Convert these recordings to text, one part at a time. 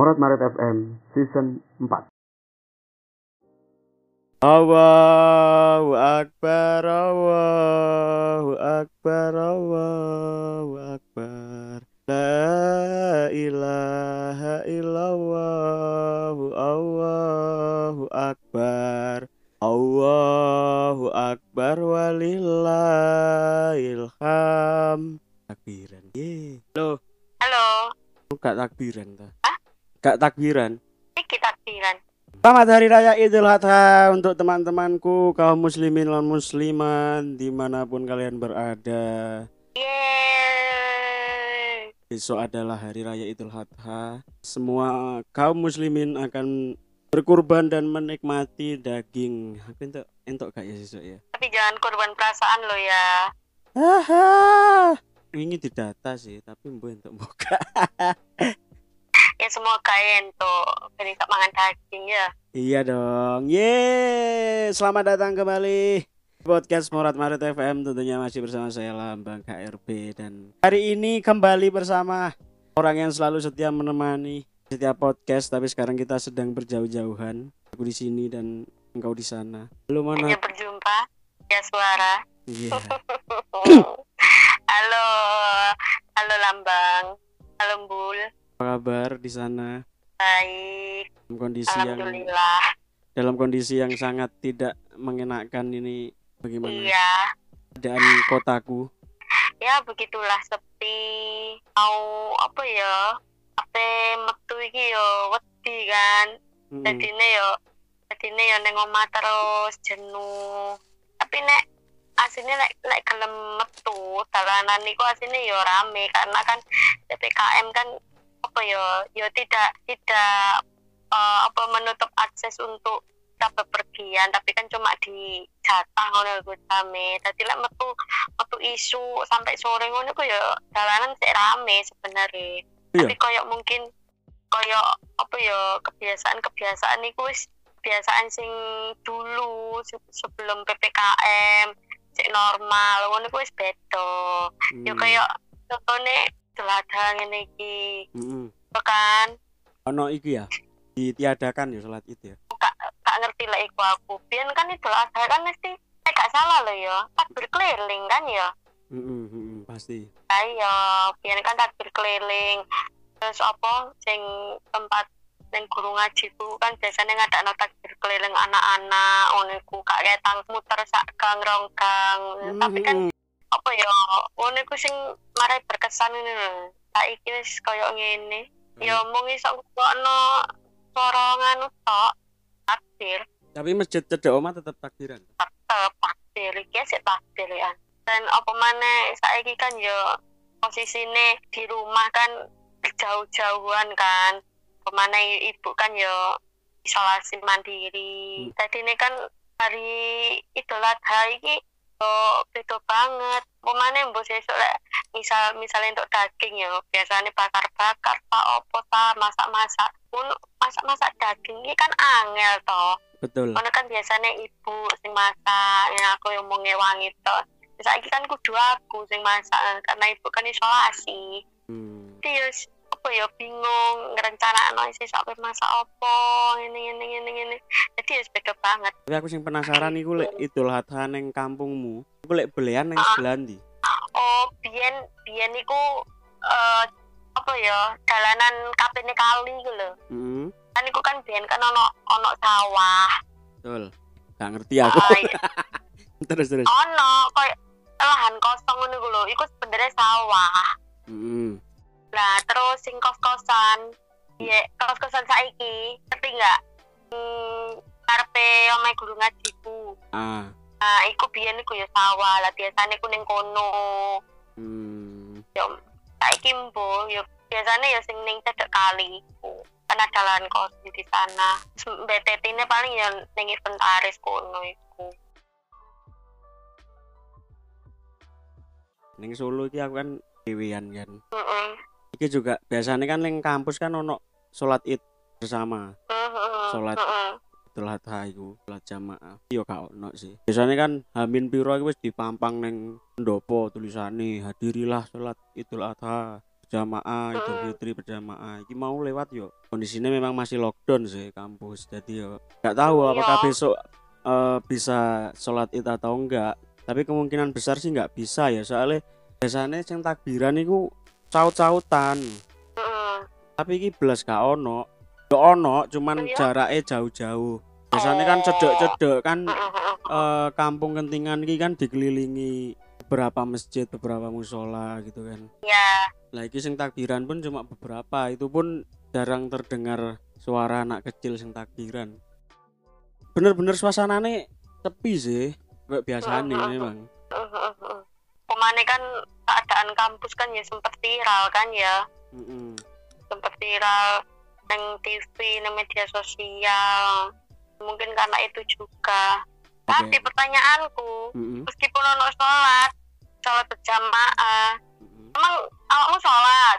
Morat Maret FM Season 4 Allahu Akbar, Allahu Akbar, Allahu Akbar. La ilaha illallah, Allahu Akbar. Allahu Akbar walillahil ham. Takbiran. Ye. Loh, Halo, gak takbiran ta? Hah? Gak takbiran. ini takbiran. Selamat Hari Raya Idul Adha untuk teman-temanku kaum muslimin dan muslimat di mana pun kalian berada. Yeay. Besok adalah Hari Raya Idul Adha. Semua kaum muslimin akan berkurban dan menikmati daging. Aku entuk entuk gak ya besok ya? Tapi jangan korban perasaan lo ya. Haha. Ini didata sih, tapi mbok entuk buka. Ya semua kalian tuh tak makan daging ya. Iya dong. Yeay, selamat datang kembali podcast Morat Marit FM tentunya masih bersama saya Lambang KRB dan hari ini kembali bersama orang yang selalu setia menemani setiap podcast tapi sekarang kita sedang berjauh-jauhan. Aku di sini dan engkau di sana. Lu mana? Hanya berjumpa ya suara. Iya. halo, halo Lambang, halo Bul, Apa kabar di sana? baik, Dalam kondisi yang alhamdulillah. dalam kondisi yang sangat tidak mengenakan ini bagaimana Iya, keadaan kotaku? ya begitulah sepi. Mau apa ya? Apa metu iki yo wedi kan. Mm-mm. Jadine yo jadine yo ning omah terus jenuh. Tapi nek aslinya nek nek gelem metu dalanan niku aslinya yo rame karena kan PPKM kan apa yo yo tidak tidak eh, apa menutup akses untuk kita bepergian tapi kan cuma di jatah ngono iku rame. Dadi lek metu metu isu sampai sore ngono iku yo dalanan sik rame sebenarnya. Iya. Tapi koyo mungkin koyo apa ya kebiasaan-kebiasaan iku wis kebiasaan sing dulu se- sebelum PPKM sik normal ngono iku wis beda. Yo Hmm. koyo contohnya teladan ngene iki, Mm-mm. yo kan ono iki ya ditiadakan ya sholat id ya gak ngerti lah iku aku. Biyen kan itu ada kan mesti eh gak salah loh ya. Takbir keliling kan ya. Mm-mm, mm-mm, pasti Ayo, biyen kan takbir keliling. Terus apa sing tempat ning guru ngaji ku kan biasanya ngadakno takbir keliling anak-anak ngono iku gak ketang muter sak gang rong gang. Tapi kan. Apa ya ngono iku sing marai berkesan ini lho. Saiki wis koyo ngene. Ya mung iso swara nganu tok. Takbir. tapi masjid cedek omah tetap takbiran tetep takdir iki sik takdir ya dan apa maneh saiki kan yo posisine di rumah kan jauh-jauhan kan ke mana ibu kan yo isolasi mandiri Hmm. jadi ini kan hari Idul Adha iki yo beda banget pemane mbok sesuk lek misal misalnya untuk daging ya biasanya bakar-bakar tak opo ta masak-masak pun masak-masak daging ini kan angel toh betul Karena kan biasanya ibu sing masak, yang aku yang mau ngewangi to. Saiki kan kudu aku sing masak karena ibu kan isolasi. Hmm. Jadi ya s- apa ya bingung ngerencanakno isi sampai masak apa ini ini ini ini. Jadi ya beda banget. tapi aku sing penasaran iku lek idul adha neng kampungmu iku lek belian neng Ah. sebelah ndi Oh, biyen biyen iku eh apa ya dalanan kapene kali gitu loh. Mm-mm, Kan iku kan biyen kan ono ono sawah. betul gak ngerti aku Ah, iya. terus terus ono kayak lahan kosong ngono iku lho. Iku sebenarnya sawah. Mm-mm. Lah terus sing kos-kosan, ya kos-kosan saiki, ngerti nggak? Hmm, karepe omahe guru ngajiku. ah Nah, iku biyen iku ya sawah, lah biasane ku ning kono. hmm. Yo saiki mbo, yo biasane ya sing ning cedek kali iku. Kan ada lahan kos di sana. BTT-ne paling ya ning inventaris kono iku. neng Solo iki aku kan dewean kan Heeh. Iki juga biasanya kan neng kampus kan ono sholat id bersama Sholat. Idul Adha iku sholat jamaah iya gak ono sih biasanya kan Hamin piro iku wis dipampang neng pendopo tulisane hadirilah sholat Idul Adha berjamaah Idul Mm-mm. Fitri berjamaah iki mau lewat yo kondisinya memang masih lockdown sih kampus jadi yo nggak tahu Iya. apakah besok eh, bisa sholat id atau enggak tapi kemungkinan besar sih nggak bisa ya soalnya biasanya yang takbiran itu caut-cautan. Tapi iki belas gak ono. Gak ono cuman Iya. jaraknya jauh-jauh. Biasanya kan Oh. cedek-cedek kan eh, kampung kentingan ini kan dikelilingi beberapa masjid beberapa musola gitu kan. Ya lah iki sing takbiran pun cuma beberapa. Itu pun jarang terdengar suara anak kecil sing takbiran. Bener-bener suasananya sepi sih kayak biasanya memang. Ke mana kan keadaan kampus kan ya sempat viral kan ya Mm-mm. sempat viral neng TV neng media sosial mungkin karena itu juga tapi Oke. pertanyaanku Mm-mm. meskipun ono sholat sholat berjamaah Mm-mm. emang awakmu sholat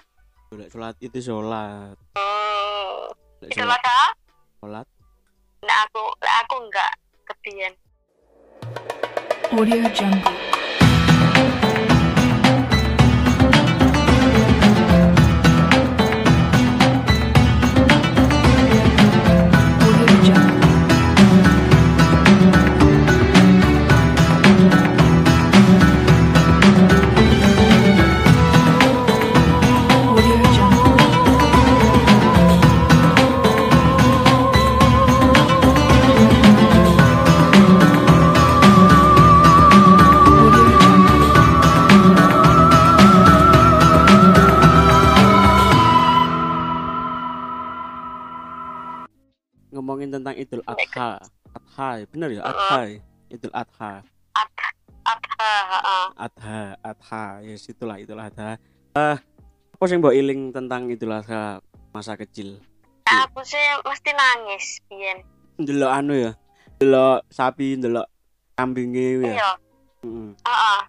sholat itu sholat hmm, itu sholat sholat nah aku lah aku enggak kebian Audio Jungle. Ngomongin tentang Idul Adha. Adha ya, bener ya? Adha ya? Idul Adha. Adha. Adha Adha ya itulah itulah Adha. Eh apa sih mbok iling tentang Idul Adha masa kecil? Aku sih? Mesti nangis biyen ndelok anu ya? Ndelok sapi ndelok kambinge ya? Iya. Heeh. Heeh.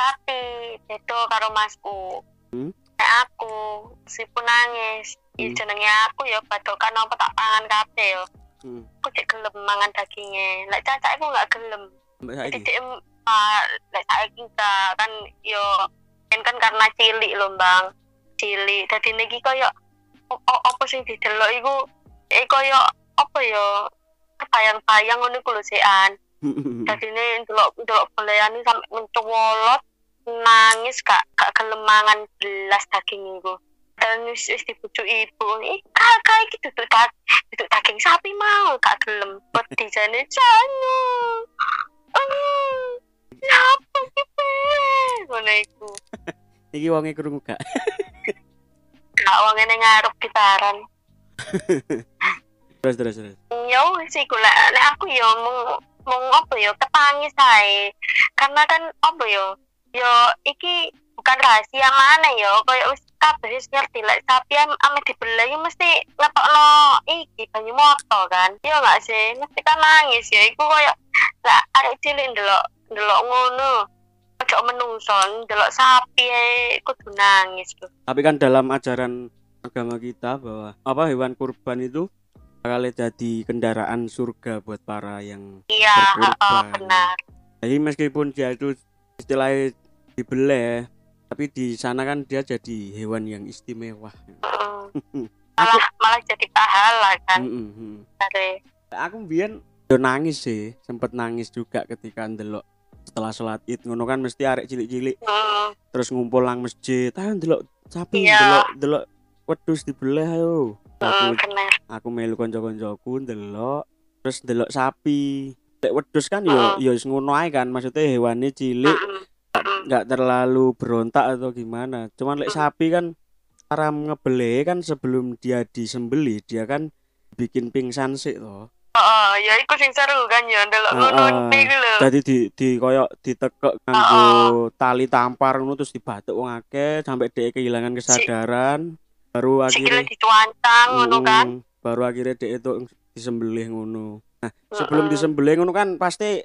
Tapi itu karo masku. Hmm? Aku meskipun nangis, Hmm. hmm. jenenge aku ya badokan apa tak pangan kabeh yo. Heeh. Aku cek gelem mangan dagingnya. Lek cacak aku nggak gelem. Jadi cek ah, lek saiki enggak kan yo kan kan karena cilik lho, Bang. Cilik. Dadi niki koyo apa sing didelok iku eh koyo apa yo bayang-bayang ngono iku lho sekan. Jadi ini ndelok ndelok belean ini sampai mencolot nangis gak gak gelem mangan belas daging itu. Dan wis wis dibujuk ibu, ih kakak iki duduk dag duduk daging sapi mau gak gelem. Wedi jane janu. Eh, Napa iki piye? Ngono iku. iki wonge krungu gak Gak wong ngene ngarep gitaran. terus terus terus Ya wis iku lek aku ya mung mung apa ya ketangis ae. Karena kan apa ya? Ya iki bukan rahasia mana ya koyo wis kabeh ngerti lek sapi am ame dibelai mesti ngetokno iki banyu moto kan. Ya enggak sih? Mesti kan nangis ya iku koyo lek arek cilik ndelok ndelok ngono. Ojo menungso ndelok sapi ae kudu nangis lho. tapi kan dalam ajaran agama kita bahwa apa hewan kurban itu bakal jadi kendaraan surga buat para yang Iya, Berkorban. heeh, benar. jadi meskipun dia itu istilahnya dibeleh tapi di sana kan dia jadi hewan yang istimewa Heeh. malah malah jadi pahala kan Mm, mm, mm. dari aku mbien yo nangis sih sempet nangis juga ketika ndelok setelah sholat id ngono kan mesti arek cilik-cilik Hmm, terus ngumpul nang masjid ayo ndelok sapi Iya. ndelok ndelok wedhus dibeleh ayo hmm, aku benar aku melu kanca-kancaku ndelok terus ndelok sapi lek wedhus kan yo Heeh. yo ngono ae kan maksudnya hewannya cilik Mm-mm. Nggak terlalu berontak atau gimana. Cuman lek Hmm. sapi kan cara ngebeleh kan sebelum dia disembelih dia kan bikin pingsan sih toh oh ya iku sing seru kan ya ndelok ngono Heeh. iku lho. Jadi di di koyok ditekek nganggo tali tampar ngono terus dibatuk wong akeh sampai dia kehilangan kesadaran baru akhirnya dicuancang ngono kan? Mm, baru akhirnya dia itu disembelih ngono. Nah sebelum disembelih ngono kan pasti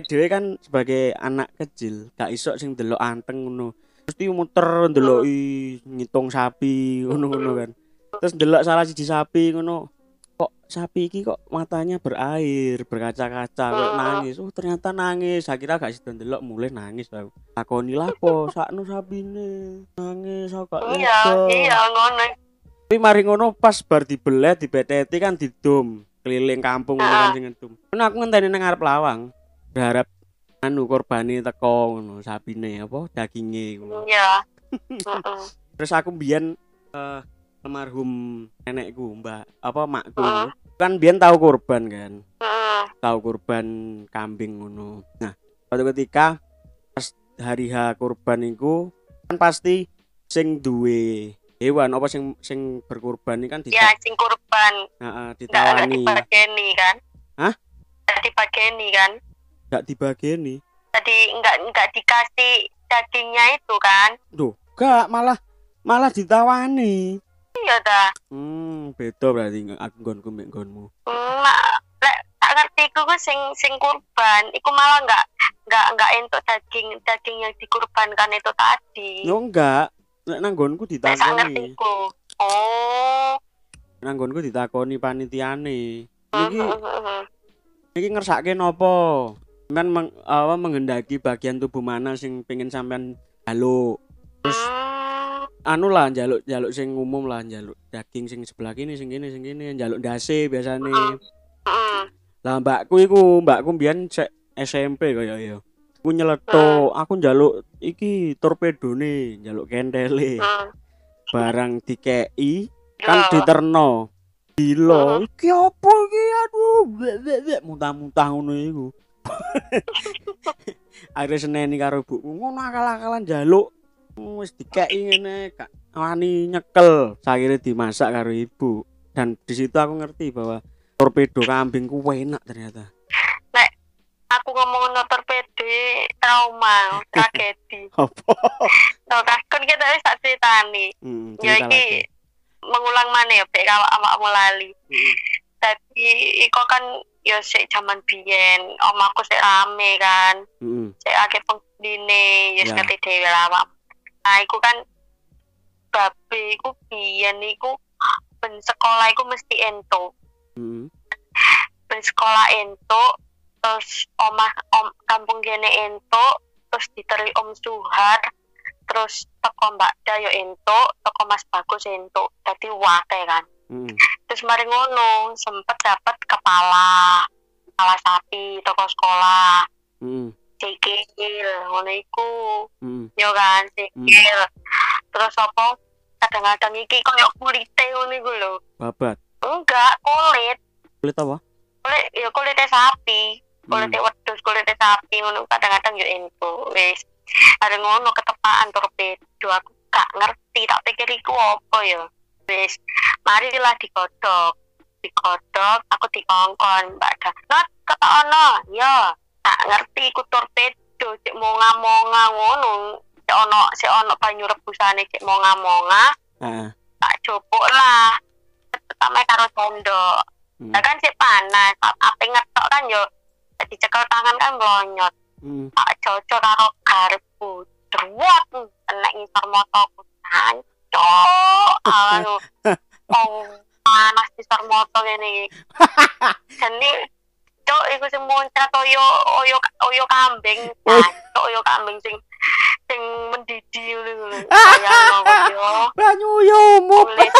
dhewe kan sebagai anak kecil gak iso sing delok anteng ngono. Mesti muter ndeloki ngitung sapi ngono-ngono kan. Terus ndelok salah siji sapi ngono kok sapi iki kok matanya berair berkaca-kaca kok Hmm. nangis? Oh ternyata nangis. Saya kira gak sida ndelok mulai nangis aku takoni lapo sakno sapine nangis aku gak iya iya ngono. Tapi mari ngono pas bar dibelet dibeteti kan didom keliling kampung ngono kan Ah. sing ngedum kan aku ngenteni nang ngarep lawang berharap anu korbane teko ngono sapine apa daginge ngono. Iya. Terus aku mbiyen eh, almarhum nenekku mbak apa makku. Hmm. kan biyen tahu kurban kan? Heeh. tahu kurban kambing ngono. Nah suatu ketika pas hari H kurban iku kan pasti sing duwe hewan apa sing sing berkurban ini kan ya dita- sing kurban Heeh, ditawani. dibageni kan? Hah? nggak dibageni kan gak dibageni jadi nggak nggak dikasih dagingnya itu kan? Duh, gak malah malah ditawani. Iya dah hmm beda berarti nggak aku nggonku mbek nggonmu. Hmm, mak lek tak ngerti ku sing sing kurban. Iku malah nggak nggak nggak entuk daging daging yang dikurbankan itu tadi. Yo enggak nang nggonku lek tak ngerti ditakoni oh. Nang nggonku ditakoni panitiane. Hmm, iki hmm, hmm. iki ngersake nopo kan meng, apa menghendaki bagian tubuh mana sing pengen sampean jaluk terus anu lah jaluk jaluk sing umum lah jaluk daging sing sebelah kini sing kini sing kini jaluk dase biasane hmm. lah mbakku iku mbakku mbiyen sek SMP kaya ya aku nyeletuk aku njaluk iki torpedone njaluk kentele Hmm. barang dikei kan diterno Hmm. iki apa iki aduh muntah-muntah ngono iku akhirnya seneni karo ibuku ngono akal-akalan jaluk wis dikei ngene gak wani nyekel. Akhirnya dimasak karo ibu. Dan di situ aku ngerti bahwa torpedo kambing ku enak ternyata. Aku ngomong no torpedo trauma tragedi. Apa? No kan kita wis tak ceritani. Hmm, ya cerita iki lagi. mengulang mana ya awak awakmu lali? Hmm, tapi iko kan yo sik zaman biyen. Omaku sik rame kan. Hmm, sik akeh penggune yo Ya. ngerti dhewe lah nah iku kan babe iku biyen iku ben sekolah iku mesti entuk. Hmm, ben sekolah entuk terus omah om kampung kene entuk terus diteri Om Suhar terus toko Mbak Dayo entuk toko Mas Bagus entuk. Dadi wake kan. Hmm, terus mari ngono sempet dapat kepala kepala sapi toko sekolah. Hmm, sikil ngono iku. Hmm, yo kan sikil terus apa? Kadang-kadang iki koyo kulite ngono iku lho. Babat. Enggak kulit. Kulit apa? Kulit ya kulitnya sapi. Kulitnya Hmm. wedhus kulitnya sapi ngono kadang-kadang yo info wis. Ada ngono ketepaan torpedo aku gak ngerti tak pikir iku apa ya wis marilah digodok digodok aku dikongkon mbak dah. Not kata ono ya tak ngerti iku torpedo cek monga-monga ngono. Cek ono cek ono banyu rebusane cek monga-monga. Ah tak copok lah pertama karo sendok hmm, Lah kan sik panas, ap- ape ngetok kan yo. Dicekel tangan kan melonyot. hmm. Tak cocok karo garpu. Druwat kena ngisor motoku. Hancur. Anu. Oh, panas ngisor moto ngene iki. Jane cok iku sing muncrat oyo oyo oyo kambing. Cok oyo kambing sing sing mendidih ngono. Yo. banyu yomo kulit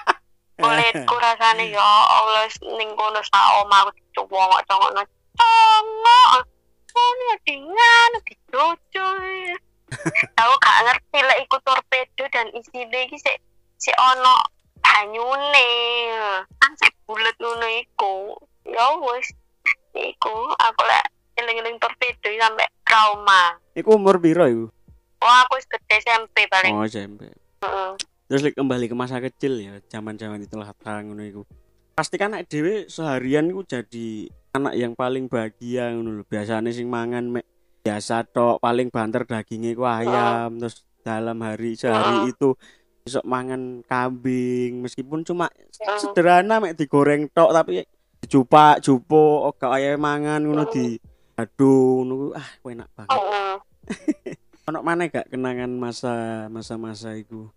kulitku rasane ya Allah ning kono sak omah aku dicowok congokno congok ngono dingan dijojo aku gak ngerti lek iku torpedo dan isine iki sik sik ono banyune. Kan sik bulet ngono iku. Ya wis iku aku lek eling-eling torpedo sampe trauma. Iku umur piro iku? Wah aku gede SMP paling. Oh SMP Heeh. terus like, kembali ke masa kecil ya zaman-zaman itulah terang ngono iku. Pasti kan anak dhewe seharian iku jadi anak yang paling bahagia ngono lho biasane sing mangan mek biasa tok paling banter dagingnya ku ayam terus dalam hari sehari itu besok mangan kambing meskipun cuma sederhana mek digoreng tok tapi dijupak jupo gak ayam mangan ngono di aduh ngono ah enak banget. Ono mana gak kenangan masa masa-masa itu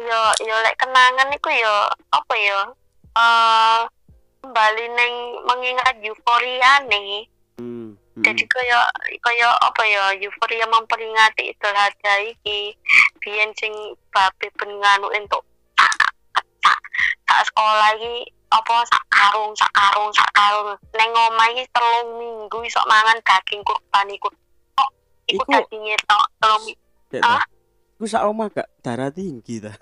yo yo lek kenangan iku yo apa yo? Eh kembali neng mengingat euforia nih Hmm. Hmm. jadi kaya kaya apa ya euforia memperingati Idul Adha iki biyen sing babe ben nganu entuk sak sak sak sekolah iki apa sak karung sak karung sak karung neng omah iki telung minggu iso mangan daging kurban iku tok iku daginge tok telung Ah? Iku sak omah gak darah tinggi ta.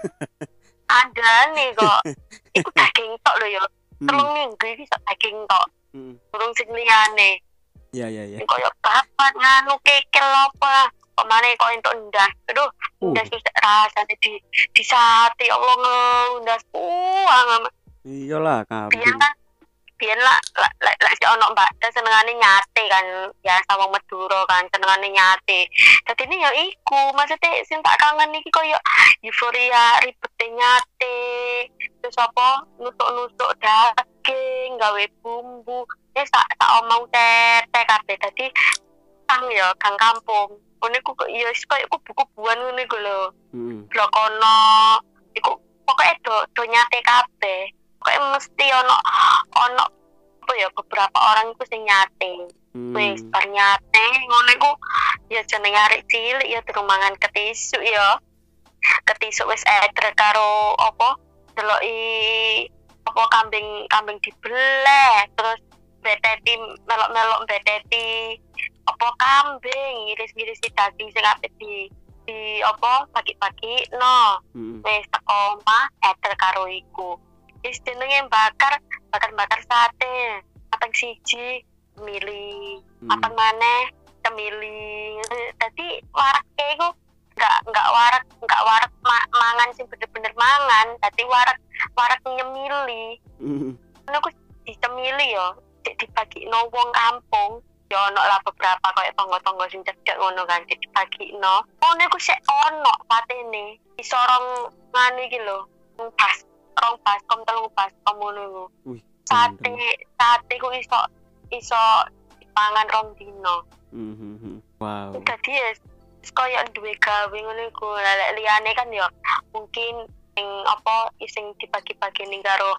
ada nih kok iku daging tok lho ya Hmm. telung minggu iki sak daging tok hmm. turung sing liyane Ya ya ya. koyo babat nganu kekel apa? Pemane kok entuk ndas. Aduh Uh, ndas wis rasane di di sate ya Allah ngelundas uang iyalah biyen kambing. kan biyen lah lah lah lah si ono mbak senengane nyate kan ya sama Madura kan senengane nyate. Dadi ini ya iku maksudnya sing tak kangen iki koyo euforia ribete nyate. Terus apa nusuk-nusuk daging gawe bumbu ya sak sak omong tete kabeh. Dadi kang ya kang kampung. Ngene ku kok ya wis koyo kubu-kubuan ngene ku lho. Hmm. blok kono iku pokoknya do do nyate kabeh. Pokoknya mesti ono ono apa ya beberapa orang iku sing nyate. Hmm. wis bar nyate ngono iku ya jeneng arek cilik ya durung mangan ketisuk ya. Ketisuk wis eder karo apa? Deloki apa kambing kambing dibeleh. Terus beteti melok-melok beteti apa kambing iris-irisi daging sing apik di di apa pagi-pagi no Hmm. wis teko omah eder karo iku. Wis jenenge bakar bakar-bakar sate apeng siji milih Hmm. apa maneh cemili. Tadi warake iku nggak nggak warak nggak warak ma- mangan sing bener-bener mangan. Tadi warak warak nyemili. Hmm. ngono ku dicemili yo cek dibagi no wong kampung yo ono lah beberapa kayak tonggo-tonggo sing cedek ngono kan cek dibagi no ngono ku sik ono patene disorong nganu iki lho rong pas rong baskom telung baskom ngono iku. Sate sate ku iso iso dipangan rong dino Hmm, hmm, hmm. Wow. dadi ya koyo duwe gawe ngono iku. Lek liyane kan yo mungkin sing apa sing dibagi-bagi ning karo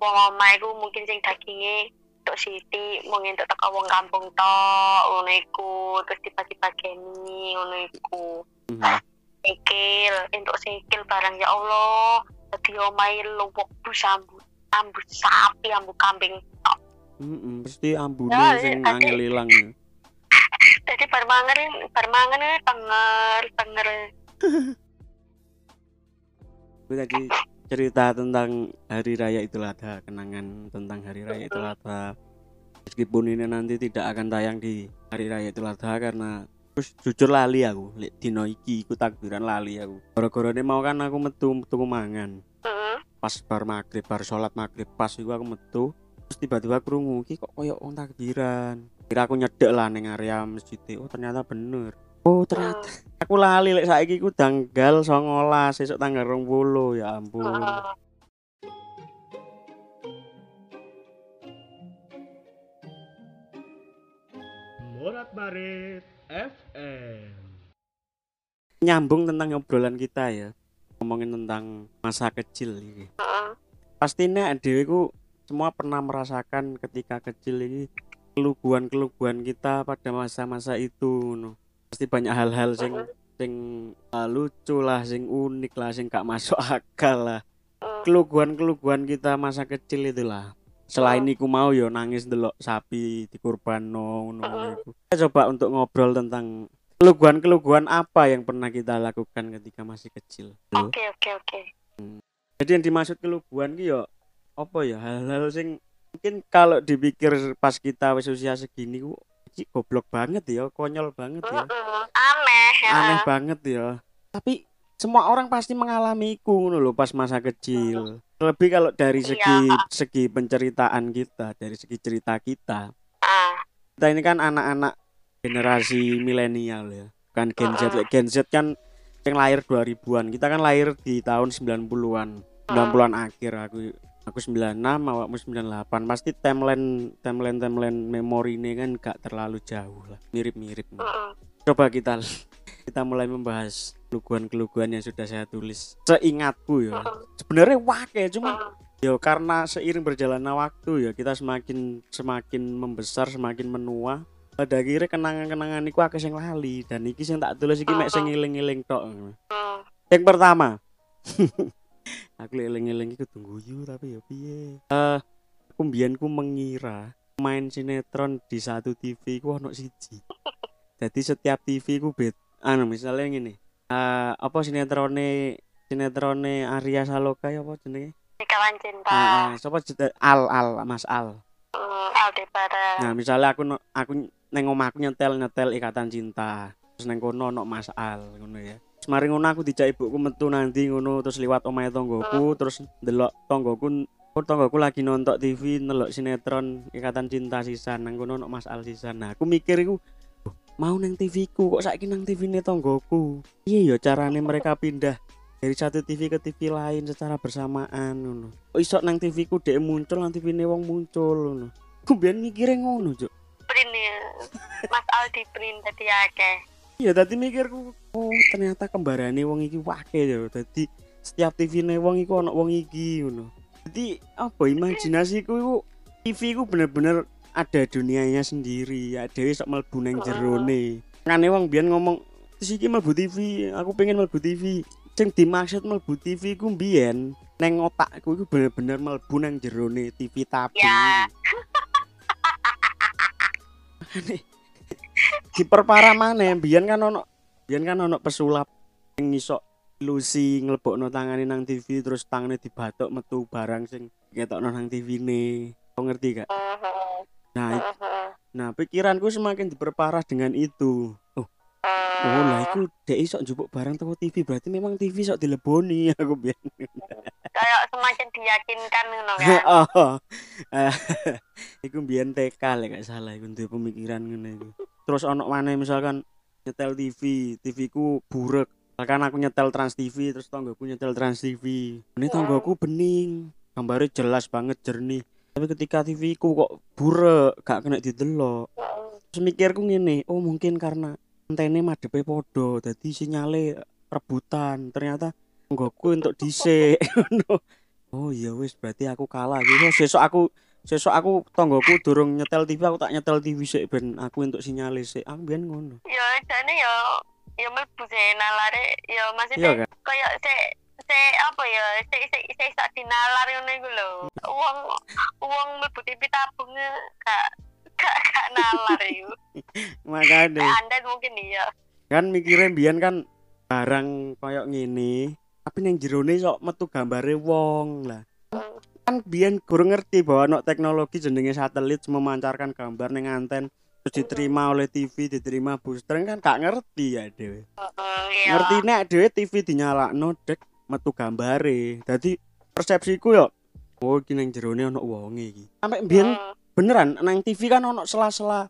wong omah iku mungkin sing daginge tok siti mung entuk teko wong kampung tok ngono iku terus dibagi-bageni ngono iku Hmm. sikil entuk sikil barang ya Allah dadi omahe luwuk bu sambut sambut sapi ambu kambing tok Hmm, hmm. Pasti ambune Ya, sing angel ilang. dadi bar mangan bar mangan ini tenger tenger Gue tadi cerita tentang hari raya Idul Adha, kenangan tentang hari raya Idul Adha. Meskipun ini nanti tidak akan tayang di hari raya Idul Adha karena terus jujur lali aku, lek dino iki iku takbiran lali aku. Gara-gara ini mau kan aku metu metu mangan. Heeh. Pas bar maghrib, bar sholat maghrib pas iku aku metu. Terus tiba-tiba krungu iki kok koyo wong takbiran. Kira aku nyedek lah ning area masjid. Oh ternyata bener. Oh ternyata aku lali lek saiki ku tanggal 19 esuk tanggal 20 ya ampun. Heeh. Morat Marit FM. Nyambung tentang obrolan kita ya. Ngomongin tentang masa kecil ini. Heeh. Pastinya dhewe ku semua pernah merasakan ketika kecil ini keluguan-keluguan kita pada masa-masa itu no. Pasti banyak hal-hal sing sing uh, lucu lah, sing unik lah, sing gak masuk akal lah. Keluguan-keluguan kita masa kecil itulah. Selain iku mau yo nangis delok sapi dikurbanno ngono iku. Kita coba untuk ngobrol tentang keluguan-keluguan apa yang pernah kita lakukan ketika masih kecil. Oke oke oke. Jadi yang dimaksud keluguan ki yo apa ya hal-hal sing mungkin kalau dipikir pas kita wis usia segini ku iki goblok banget ya, konyol banget ya. Aneh ya. Aneh banget ya. Tapi semua orang pasti mengalami iku ngono lho pas masa kecil. Lebih kalau dari Iya. segi segi penceritaan kita, dari segi cerita kita. Ah. Kita ini kan anak-anak generasi milenial ya. Kan Gen Z. Gen Z kan yang lahir 2000-an. Kita kan lahir di tahun 90-an. 90-an akhir aku aku 96 awakmu 98 pasti timeline timeline timeline memori ini kan gak terlalu jauh lah mirip-mirip Heeh. coba kita kita mulai membahas keluguan-keluguan yang sudah saya tulis seingatku ya Heeh. sebenarnya wake cuma Heeh. Yo karena seiring berjalannya waktu ya kita semakin semakin membesar, semakin menua. Pada akhirnya kenangan-kenangan iku akeh sing lali dan iki sing tak tulis iki mek sing ngiling-ngiling tok. Hmm. Yang pertama. aku eling-eling iku tunggu yu tapi ya piye. Eh aku mbiyen ku mengira main sinetron di satu TV ku ono siji. Jadi setiap TV ku bet anu misalnya ngene. Eh apa sinetrone sinetrone Arya Saloka ya apa jenenge? Kawan cinta. Heeh, sapa jenenge? Al Al Mas Al. Hmm, Aldebaran. Nah, misalnya aku no- aku neng omahku nyetel nyetel ikatan cinta. Terus neng kono ono Mas Al ngono ya. Mari ngono aku dijak ibuku metu nanti ngono terus liwat omahe tonggoku terus ndelok tonggoku Oh, tonggoku lagi nonton TV nelok sinetron ikatan cinta sisan nang kono ono Mas Al sisan. Nah, aku mikir iku "Loh, mau neng TV ku kok saiki nang TV ne tonggoku. Iya ya carane mereka pindah dari satu TV ke TV lain secara bersamaan ngono. Kok iso nang TV ku dhek muncul nang TV ne wong muncul ngono. Aku biyen mikire ngono, Cuk. Print ya. Mas Aldi print tadi akeh. Iya, tadi mikirku, oh ternyata kembarane wong iki wake ya. Dadi setiap TV ne wong iku ono wong iki ngono. Jadi apa imajinasiku iku TV ku bener-bener ada dunianya sendiri. Ya dhewe sok mlebu nang jerone. Ngane wong biyen ngomong, "Terus iki mlebu TV, aku pengen mlebu TV." Sing dimaksud mlebu TV ku biyen neng otakku iku bener-bener mlebu nang jerone TV tabung. Ya. diperparah mana biyen kan ono biyen kan ono pesulap yang iso ilusi nglebokno tangane nang TV terus tangane dibatok metu barang sing ketokno nang TV ne kau ngerti gak? Nah nah pikiranku semakin diperparah dengan itu. Oh oh lah iku dek iso njupuk barang teko TV berarti memang TV sok dileboni aku biyen. Kayak semacam diyakinkan ngono kan. oh eh, iku biyen TK lek gak salah iku duwe pemikiran ngene iku. Terus ono mana misalkan nyetel TV TV ku burek. Misalkan aku nyetel Trans TV terus tonggoku nyetel Trans TV ini tonggoku bening gambarnya jelas banget jernih. Tapi ketika TV ku kok burek gak kena didelok. Terus mikirku ngene oh mungkin karena antene madepe podo jadi sinyale rebutan. Ternyata tonggoku untuk dhisik. Oh iya wis berarti aku kalah. Gitu sesuk aku sesuk aku tonggoku durung nyetel TV aku tak nyetel TV sik ben aku untuk sinyale sik aku biyen ngono Ya jane ya ya mlebu sih nalare ya iya maksudnya kan kayak se se apa ya se se se sak dinalar ngono iku lho. Uang uang mlebu TV tabung gak gak gak nalar iku. makane Anda mungkin iya. kan mikirnya biyen kan barang koyok ngene tapi neng jerone sok metu gambare wong lah Hmm. Kan biyen kurang ngerti bahwa no teknologi jenenge satelit memancarkan gambar neng anten terus diterima oleh TV diterima booster kan gak ngerti ya dewe Heeh, iya. ngerti nek dhewe TV dinyalakno dek metu gambare. Dadi persepsiku yo oh iki nang jerone ono wonge iki. Sampai biyen beneran nang TV kan ono sela-sela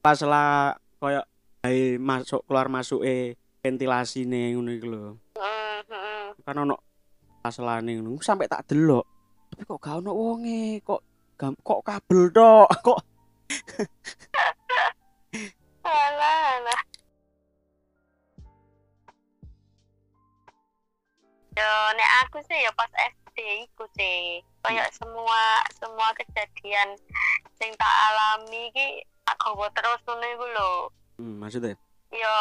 sela-sela koyo masuk keluar masuk eh ventilasi nih ngono iku lho. Kan ono sela-selane ngono sampai tak delok tapi kok gak ono wonge kok gam- kok kabel tok kok Alah, alah. Yo, nek aku sih ya pas SD iku sih. Kayak semua semua kejadian sing tak alami iki tak gawa terus ngono iku lho. hmm, maksudnya Yo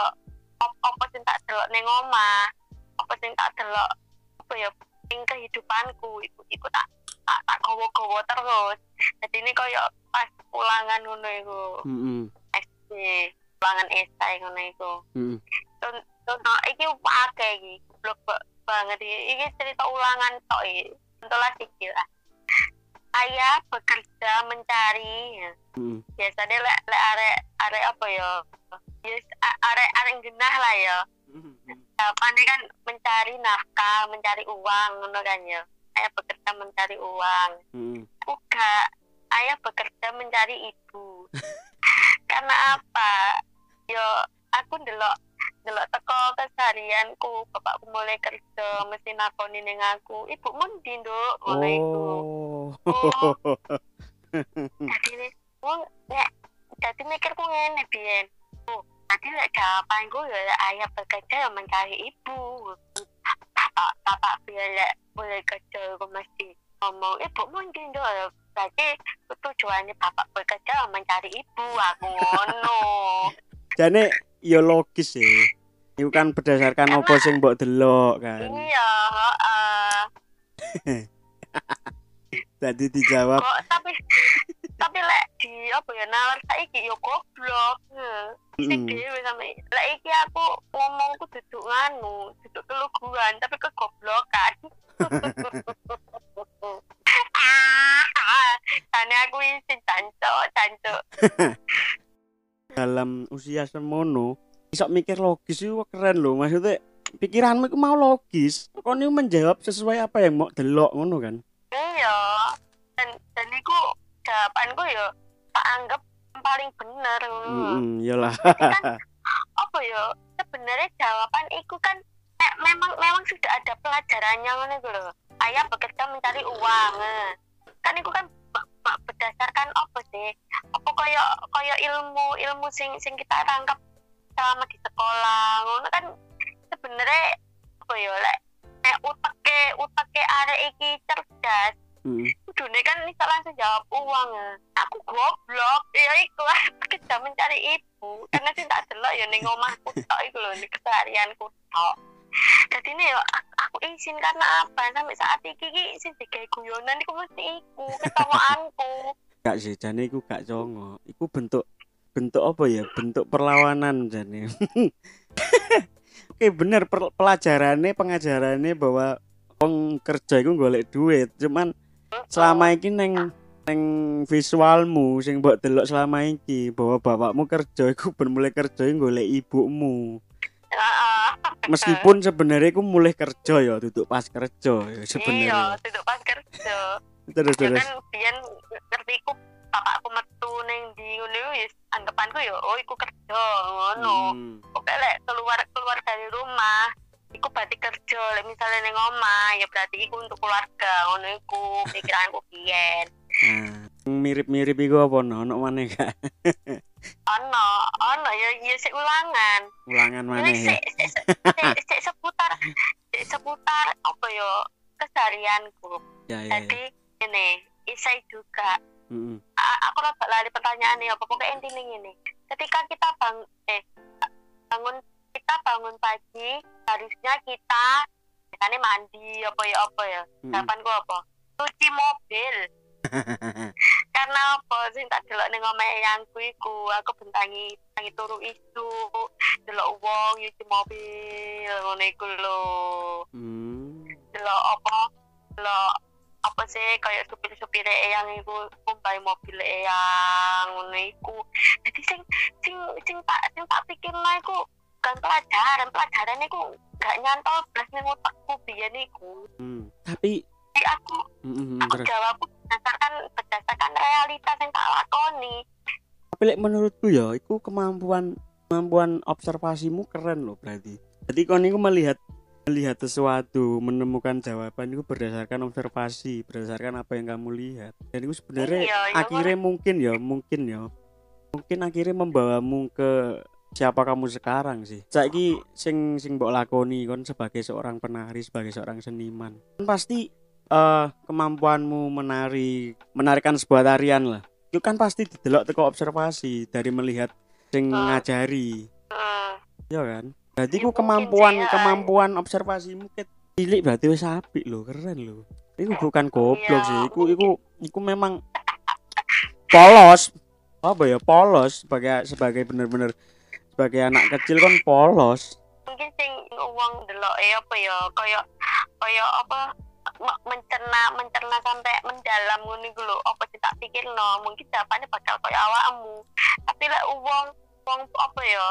op apa sing tak delok ning omah, apa sing tak delok apa ya ing kehidupanku iku iku tak tak, tak gawa-gawa terus. Jadi ini kayak pas ulangan ngono iku. heeh SD ulangan esai ngono iku. heeh Con- Contoh iki akeh iki. Goblok ba- banget iki. Iki cerita ulangan tok iki. Contohlah sikil lah. Ayah bekerja mencari heeh biasanya lek lek arek arek apa ya yes arek arek genah lah ya jawabannya kan mencari nafkah mencari uang ngono kan ya ayah bekerja mencari uang. Heeh aku gak. Ayah bekerja mencari ibu. Karena apa? Yo aku ndelok ndelok teko keseharianku. Bapakku mulai kerja mesti nakoni ning aku. Ibu mundi nduk? Ngono iku oh. Jadi nih wong nek jadi mikirku ngene biyen oh tadi lek jawabanku ya ayah bekerja ya mencari ibu. Bapak bapak biar lek boleh kerja aku mesti. Ngomong ibu mungkin dong berarti tujuannya bapak bekerja mencari ibu. Aku ngono. Jane ya logis sih. Iku kan berdasarkan Karena- apa sing mbok delok kan. iya. Jadi dijawab. Kok tapi tapi lek di apa ya nalar saiki yo goblok. Sing dhewe sama lek iki aku ngomongku duduk nganu duduk keluguan tapi kegoblokan Ane aku isin cancok cancok dalam usia semono iso mikir logis itu keren loh maksudnya pikiranmu itu mau logis. Kau ini menjawab sesuai apa yang mau delok ngono kan? Iya. Dan dan iku jawabanku yo tak anggap paling bener mm iyalah. Apa ya sebenarnya jawaban itu kan memang memang sudah ada pelajarannya ngono iku lho ayah bekerja mencari uang eh. kan itu kan berdasarkan apa sih apa koyo koyo ilmu ilmu sing sing kita tangkap selama di sekolah ngono kan sebenarnya apa ya lek nek uteke uteke arek iki cerdas Mm, Kudune kan bisa langsung jawab uang ya. Aku goblok, ya iku kerja mencari ibu. Karena sih tak delok ya ning omahku tok iku lho, keseharianku tok. Jadi ini ya aku, aku izin karena apa? Sampai saat iki ki sing digawe guyonan iku mesti iku ketawaanku. gak sih jane iku gak congo iku bentuk bentuk apa ya bentuk perlawanan jane oke bener pelajarannya pengajarannya bahwa wong kerja iku golek duit cuman selama iki neng neng visualmu sing mbok delok selama iki bahwa bapakmu kerja iku ben mulai kerja golek ibumu Heeh. Meskipun sebenarnya iku mulai kerja ya duduk pas kerja ya Iya, sebenarnya duduk pas kerja. terus Ya terus kan biyen ngerti iku bapakku metu ning di ngono wis anggapanku ya oh iku kerja ngono. Hmm. pokoknya lek keluar keluar dari rumah iku berarti kerja lek misalnya neng omah ya berarti iku untuk keluarga ngono iku pikiranku biyen Nah, mirip-mirip iku apa no? Ono maneh gak? ono ono ya ya sik ulangan Ulangan maneh ya. sik sik sik seputar sik seputar apa yo keseharianku Ya ya. ya. jadi ini isai juga Mm-mm. A- aku rada lali pertanyaannya apa pokoknya intinya ini ketika kita bang eh bangun kita bangun pagi harusnya kita misalnya mandi apa ya apa ya Mm-mm. jawabanku apa cuci mobil karena apa sih? Tak delok ning omahe yangku iku. Aku bentangi bentangi turu isu. Delok wong nyuci mobil. Ngono iku lho. Hmm. delok apa? Delok apa sih? Kayak supir-supir eyang iku kumpai mobil eyang. Ngono iku. Jadi sing sing sing tak sing tak pikir lah iku kan pelajaran. Pelajaran iku gak nyantol blas ning otakku biyen iku. Hmm. Tapi jadi aku Mm-mm, aku terus. jawabku berdasarkan berdasarkan realitas yang tak lakoni Tapi menurutku ya, itu kemampuan kemampuan observasimu keren loh berarti. Jadi kau niku melihat melihat sesuatu, menemukan jawaban itu berdasarkan observasi, berdasarkan apa yang kamu lihat. Dan itu sebenarnya Iya, iya, akhirnya mungkin ya, mungkin ya, mungkin akhirnya membawamu ke siapa kamu sekarang sih. Saiki sing sing mbok lakoni kon sebagai seorang penari, sebagai seorang seniman. Kan pasti eh kemampuanmu menari, menarikan sebuah tarian lah. Itu kan pasti didelok teko observasi dari melihat sing Ah. ngajari. hmm. Ya kan? Berarti Ya, ku kemampuan sih, ya. kemampuan observasimu cilik berarti wis apik lho, keren lho. Iku bukan goblok Iya, sih, iku iku iku memang polos. Apa ya polos sebagai sebagai bener-bener sebagai anak kecil kan polos. mungkin sing uang delok eh apa ya kaya kaya apa mencerna mencerna sampai mendalam ngono iku lho. Apa sih tak pikir no mungkin jawabannya bakal kaya awakmu. Tapi lek uang uang apa ya?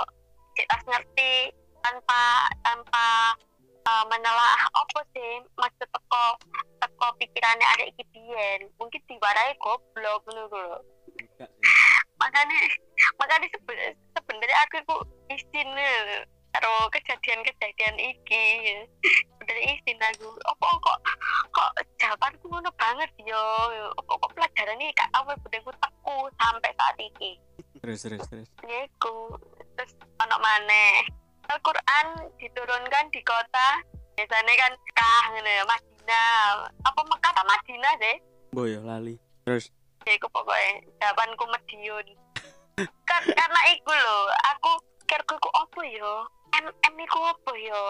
Tas ngerti tanpa tanpa uh, menelaah apa sih maksud teko teko pikirannya ada iki biyen. Mungkin diwarai goblok ngono lho. Makanya makanya sebe- sebenarnya aku itu eh, karo kejadian-kejadian iki. Dari izin aku apa kok kok jawabanku ngono banget yo. Apa kok pelajaran ini kak awal budengku teku sampai saat ini Terus terus terus. Iku. Terus ono maneh. Al-Quran diturunkan di kota biasanya kan kah ngono ya Madinah. Apa Mekah atau Madinah sih Boyo lali. Terus? Ya iku pokoknya jawabanku Medion kan karena iku lho aku kira iku apa yo M M iku apa yo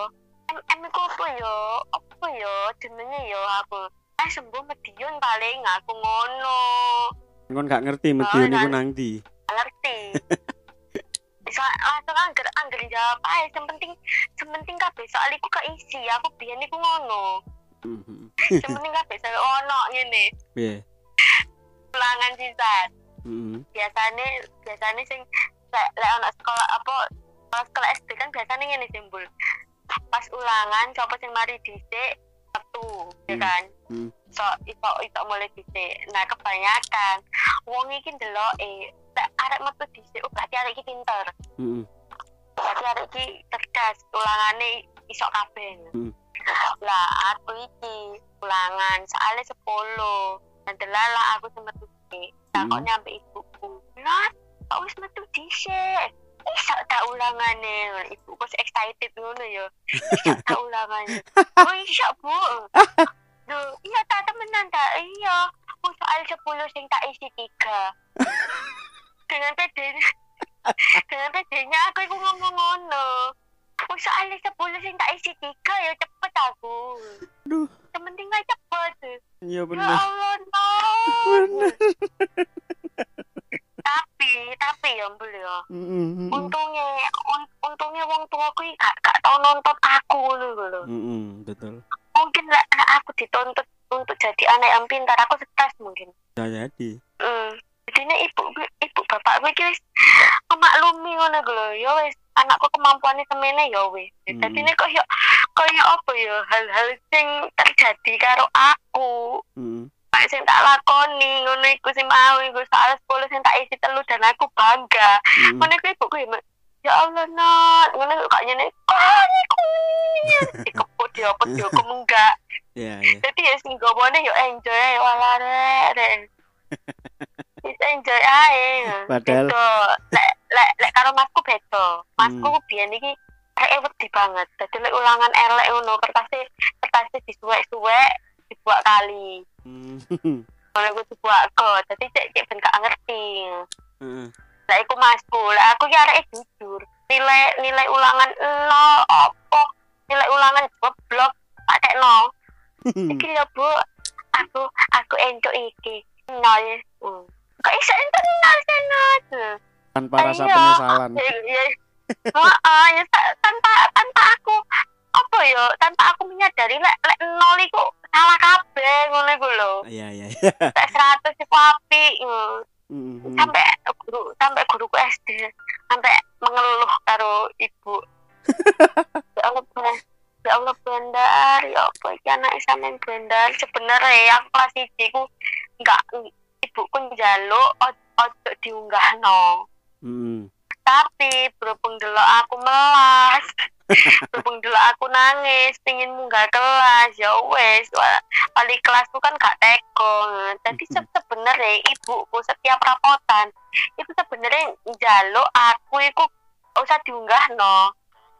M M iku apa yo apa yo jenenge yo aku? Ah sembuh Medion paling aku ngono. Kon gak ngerti Medion iku nang ndi. ngerti. Bisa langsung angger angger jawab aja yang penting kabeh soal iku keisi aku biyen iku ngono. Mhm. yang penting kabeh soal ono ngene. Piye? ulangan sisat Mhm. biasanya biasanya sing lek lek anak sekolah apa sekolah sekolah SD kan biasanya ngene simbol pas ulangan siapa sing mari dhisik satu ya Hmm. kan Hmm. so iso iso mulai dhisik nah kebanyakan wong iki ndeloke lek arek metu dhisik oh berarti arek iki pinter Mhm. berarti arek iki cerdas ulangane iso kabeh Hmm. lah aku iki ulangan soalnya 10 dan delala aku sempat dhisik takut Hmm. nyampe ibuku lah kok wis metu dhisik iso tak ulangane. Ibu kok excited ngono ya. Iso tak ulangane. Oh iso bu. Duh, iya tak temenan tak iya. Oh, soal 10 sing tak isi tiga. Dengan pedenya dengan pedenya aku iku ngomong ngono. Oh soalnya 10 sing tak isi tiga ya cepet aku. Yang penting aja cepet. Iya ya bener. Allah no. Bener. Tapi tapi ya mbul ya Mhm. untungnya un- untungnya wong tuaku iki gak gak tau nonton aku ngono lho Mhm, betul. mungkin lah aku dituntut untuk jadi anak yang pintar aku stres mungkin Bisa jadi. hmm. jadinya ibu ibu bapak gue wis memaklumi ngono lho ya wis anakku kemampuannya semene ya wis Hmm. jadi ini kok ya kaya apa ya hal-hal sing terjadi karo aku Mhm. Pak sing tak lakoni ngono iku sing mau iku soal 10 sing tak isi telu dan aku bangga. Mhm. ngono iku ibu gue ya Allah nak. Ngono kok kok nyene oh iku dikeput dia apa dia aku enggak. Iya, iya. jadi ya sing gomone yo enjoy ae wala rek rek Wis enjoy ae. Padahal- lek lek lek karo masku beda masku Hmm. biyen iki rek wedi banget. Dadi lek ulangan elek ngono kertasnya kertasnya disuwek-suwek dibuat kali Mhm. ngono iku dibuat kok dadi cek cek ben gak ngerti. Heeh. lah iku masku. Lah aku ki areke jujur. Nilai nilai ulangan nol apa nilai ulangan goblok tak tekno. Iki lho bu. Aku aku entuk iki. Nol. Hmm. kok iso entuk nol sih nol Tanpa rasa Iya. penyesalan. ya ya Heeh, ya ta- tanpa tanpa aku apa ya tanpa aku menyadari lek lek nol iku salah kabeh ngono iku lho Iya, iya. iya. lek 100 iku apik hmm. Mhm. sampai guru sampai guruku SD sampai mengeluh karo ibu ya Allah ya Allah bandar ya apa iki anak sampean bandar sebenarnya aku kelas siji ku enggak ibuku njaluk ojo diunggahno Mhm. tapi berhubung delok aku melas berhubung delok aku nangis pingin munggah kelas ya wes wa- wali kelasku kan gak teko jadi se- sebenarnya ibuku setiap rapotan itu sebenarnya njaluk aku itu usah diunggah no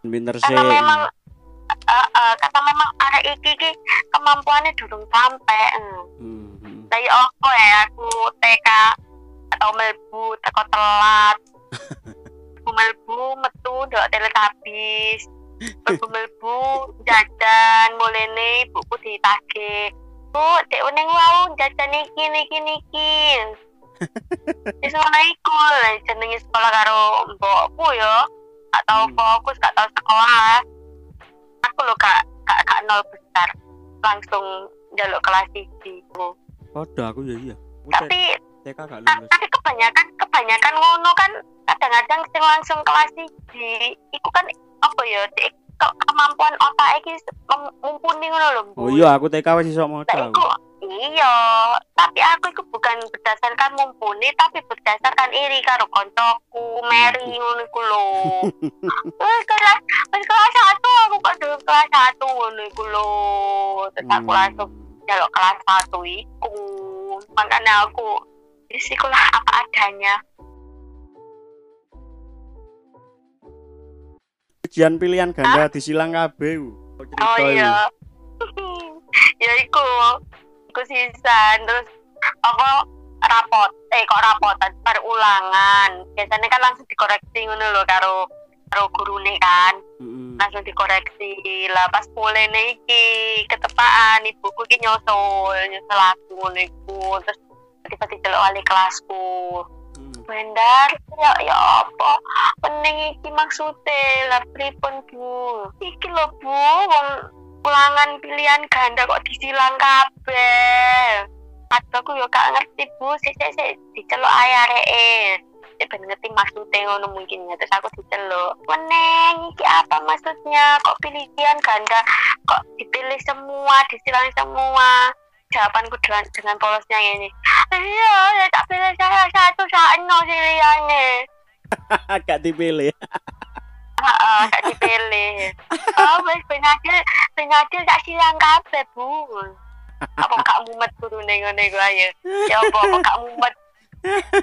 Pinter sih. karena memang eh, eh, karena memang arek iki ki kemampuannya durung sampai hmm. Mhm. lah ya aku TK atau melbu teko telat Melbu melbu metu ndok teletabis melbu melbu jajan mulene ibuku ditagih Bu, dek uning wau jajan iki niki niki. Wis ngono iku lah jenenge sekolah karo mbokku ya. Gak tau Hmm. fokus, gak tau sekolah. Aku lho gak gak gak nol besar. Langsung jaluk kelas 1. Podo aku ya iya. Aku Tapi TK gak Ta- lulus. tapi kebanyakan kebanyakan ngono kan kadang-kadang sing langsung kelas siji iku kan apa ya cek ke- kemampuan otak iki mumpuni ngono lho. Oh iya, aku TK wis iso maca. iya tapi aku itu bukan berdasarkan mumpuni tapi berdasarkan iri karo koncoku Mary ngono iku lho wis kelas wis kelas satu aku kok kelas satu ngono iku lho terus aku Hmm. langsung jaluk kelas satu iku makanya aku wis iku lah apa adanya Ujian pilihan ganda disilang kabeh. oh iya. Ya iku. Iku sisan terus apa rapot. Eh kok rapotan? Ulangan. Biasanya kan langsung dikoreksi ngono lho karo karo gurune kan. Mm-mm. langsung dikoreksi. Lah pas mulai iki ketepaan. Ibuku iki nyusul nyusul aku ngono terus tiba-tiba wali kelasku Bendar, ya ya apa? Pening iki maksudnya lah pripun Bu? Iki lho Bu, wong ulangan pilihan ganda kok disilang kabeh. Aku yo gak ngerti Bu, sik sik sik diceluk ae areke. Ben ngerti maksudnya ngono mungkin ya terus aku diceluk. Meneng iki apa maksudnya? Kok pilihan ganda kok dipilih semua, disilang semua? Jawabanku dengan dengan polosnya ini. Iya, ya tak pilih saya satu sakno siliane. Gak dipilih. Heeh, tak dipilih. Oh, wis penadil, penadil tak silang kabeh, Bu. Apa gak mumet turune ngene iku ayo. Ya apa apa gak mumet.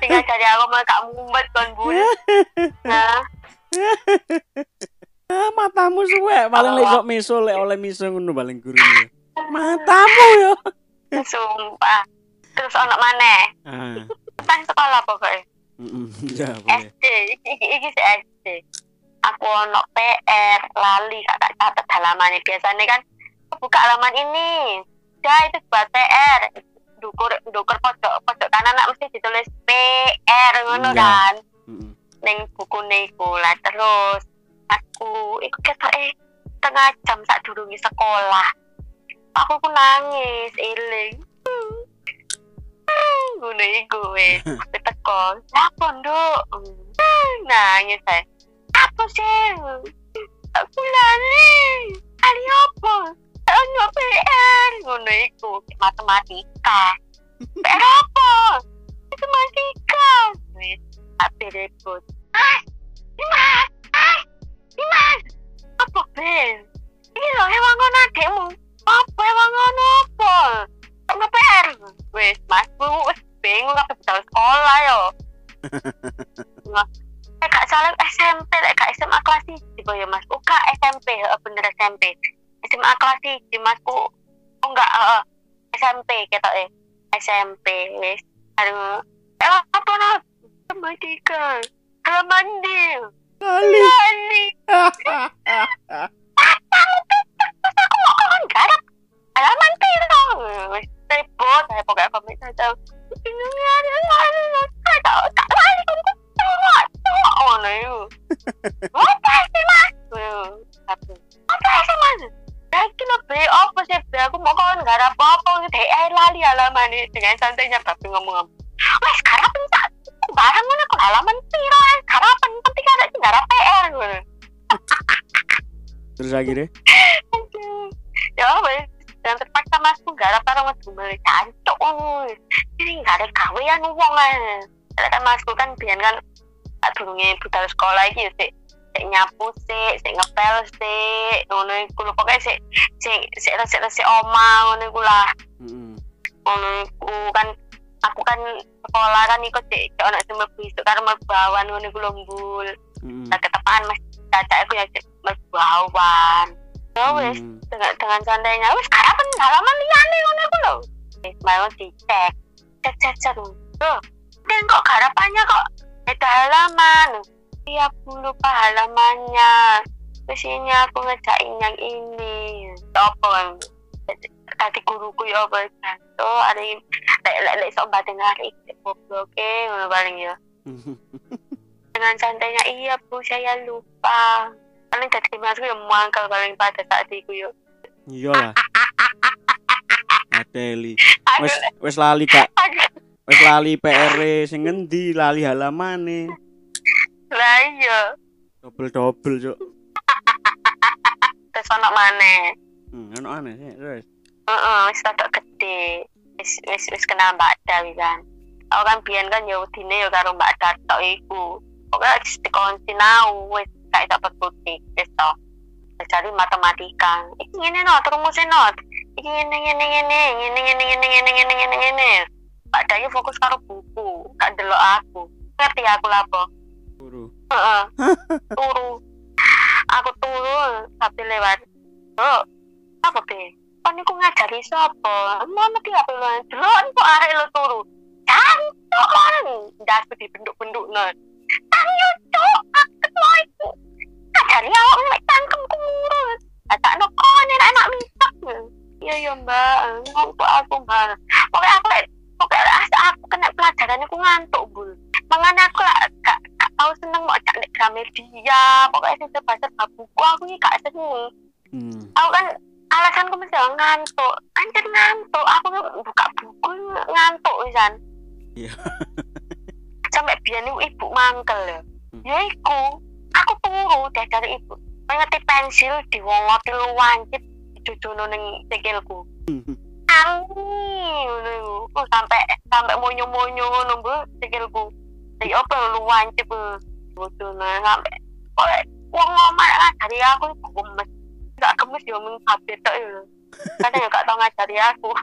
Tinggal cari aku mah gak mumet kon, Bu. Nah, Ah, matamu suwe paling lek kok miso lek oleh miso ngono paling gurune. Matamu yo. Sumpah. Terus ono maneh. Ah. Pas sekolah pokoknya. Ya. SD, iki iki, iki si SD. Aku ono PR, lali gak tak catat halamannya. Biasanya kan buka halaman ini. Ya itu buat PR. Dukur dukur pojok pojok kanan nak mesti ditulis PR ngono Iya. kan. Ning buku iku lah terus aku iku ketoke tengah jam sak durunge sekolah. Aku ku nangis eling. Ngono iku wis. Teko. Apa, Nduk? Nangis saya. Apa sih? Aku lali. Lali apa? Ono PR. Ngono iku matematika. PR apa? Matematika. Wis, tapi ribut. Ah, Dimas, ah, Dimas. Apa Ben? Ini loh hewan ngono adekmu. Apa ngono apa? Ono PR. Wis, Mas, Bu, wis bingung apa budal sekolah yo. Nggak, eh gak salah SMP, gak SMA kelas 1 ya Mas. Gak SMP, bener SMP. SMA kelas 1 Mas. Oh, enggak. SMP ketok eh. SMP wis. Aduh. Eh, apa. Halaman. Kali. Lali. alaman piro repot saya pokoknya kami saya tahu bingungnya saya tahu tak lari kamu cowok cowok oh no apa sih mas tapi apa sih mas Lagi lo be apa sih be aku mau kau nggak ada apa-apa gitu eh lali alaman ini dengan santainya tapi ngomong wes sekarang pentak barang mana kok halaman piro sekarang penting ada sih nggak PR gitu terus akhirnya? Ya apa ya? Dan terpaksa masku garap karo mas. Beli cancuk ini nggak ada kawian wong ae Karena kan masku kan biyen kan durunge budal sekolah iki ya sik. Sik nyapu sik. Sik ngepel sik. Ngono iku lho. Pokoke sik sik sik resik-resik oma ngono iku lah. Ngono iku kan aku kan sekolah kan ikut sik. Ono sing mlebu isuk karo mlebu awan ngono iku lho mbul. Tak ketepaan mas. Caca aku ya sik mlebu awan ya wes dengan dengan santainya. Wis harapan halaman liyane ngono iku lho. Wis mau dicek. Cek cek cek. Tuh dan kok harapannya kok? Beda halaman. Aku lupa halamannya. Terus ini aku ngejain yang ini. Apa? Tadi guruku ya apa? Tuh ada yang lek lek lek sok batin hari. Goblok eh paling ya. Dengan santainya iya bu saya lupa paling tadi masuk yang mangkal paling pada saat itu yuk Iya lah. Aduh Wes wes lali kak. Wes lali PR sing ngendi lali halamane. lah iya Double double cuk. terus ono maneh Hmm, ono aneh sih. Terus. Heeh, wis rada gede. Wis wis wis kenal Mbak Dawi kan. Aku kan biyen kan ya udine ya karo Mbak Dato iku. Pokoknya wis dikon sinau wis gak iso berkutik wis to. Wis Cari matematika. Iki ngene no, rumusnya no. Iki ngene ngene ngene ngene ngene ngene ngene ngene ngene ngene. Mbak Dayu fokus karo buku, gak delok aku. Ngerti aku lapo? Guru. Heeh. Turu. Aku turu tapi lewat. Oh, apa be? kon iku ngajari sapa mono ki apa lo delon kok arek lo turu cantuk kon ndas di benduk-benduk non tanyo cok. Akeh lo iku ngajari awak mek tangkemku ngurus tak no kon enak anak misak iya iya mbak. Ngomong aku mbak. Pokoknya aku pokoknya asa aku kena pelajaran aku ngantuk bul. Makanya aku lah gak gak tau seneng mau cak nek Gramedia. Pokoknya sing serba-serba buku aku ini gak seneng Hmm. aku kan alasanku mesti ngantuk. Anjir ngantuk. Aku buka buku ngantuk wisan Iya. sampai biar ibu mangkel ya Hmm. ya iku aku turu deh dari ibu. Ngeti pensil diwongoti lu wancit dijojono ning sikilku. Angin ngono. Oh, sampai sampai monyo-monyo ngono bu sikilku. Jadi apa lu wancit dijojono sampai oleh wong ngomong ngajari aku iku gemes. Gak gemes ya mung kabeh tok ya. Kadang ya gak tau ngajari aku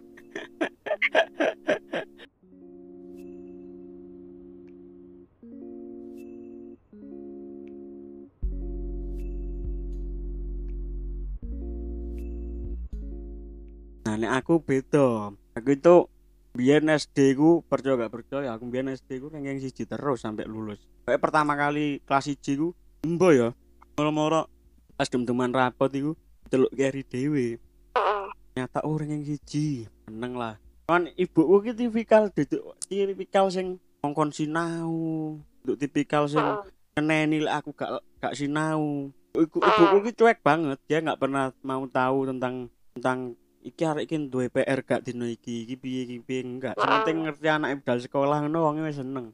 Nah, nek aku beda. Aku itu biar SD ku percaya gak percaya aku biar SD ku ranking siji terus sampai lulus. Kayak pertama kali kelas 1 ku embo ya. Moro-moro pas dem-deman rapot iku delok keri. Heeh. Nyata oh ranking siji. Seneng lah. Kan ibuku ki tipikal duduk tipikal sing ngongkon sinau. Duduk tipikal sing lek aku gak gak sinau. Iku ibuku ki cuek banget. Dia nggak pernah mau tahu tentang tentang iki arek iki duwe PR gak dino iki iki piye iki piye enggak. Penting ngerti anak budal sekolah ngono wong wis seneng.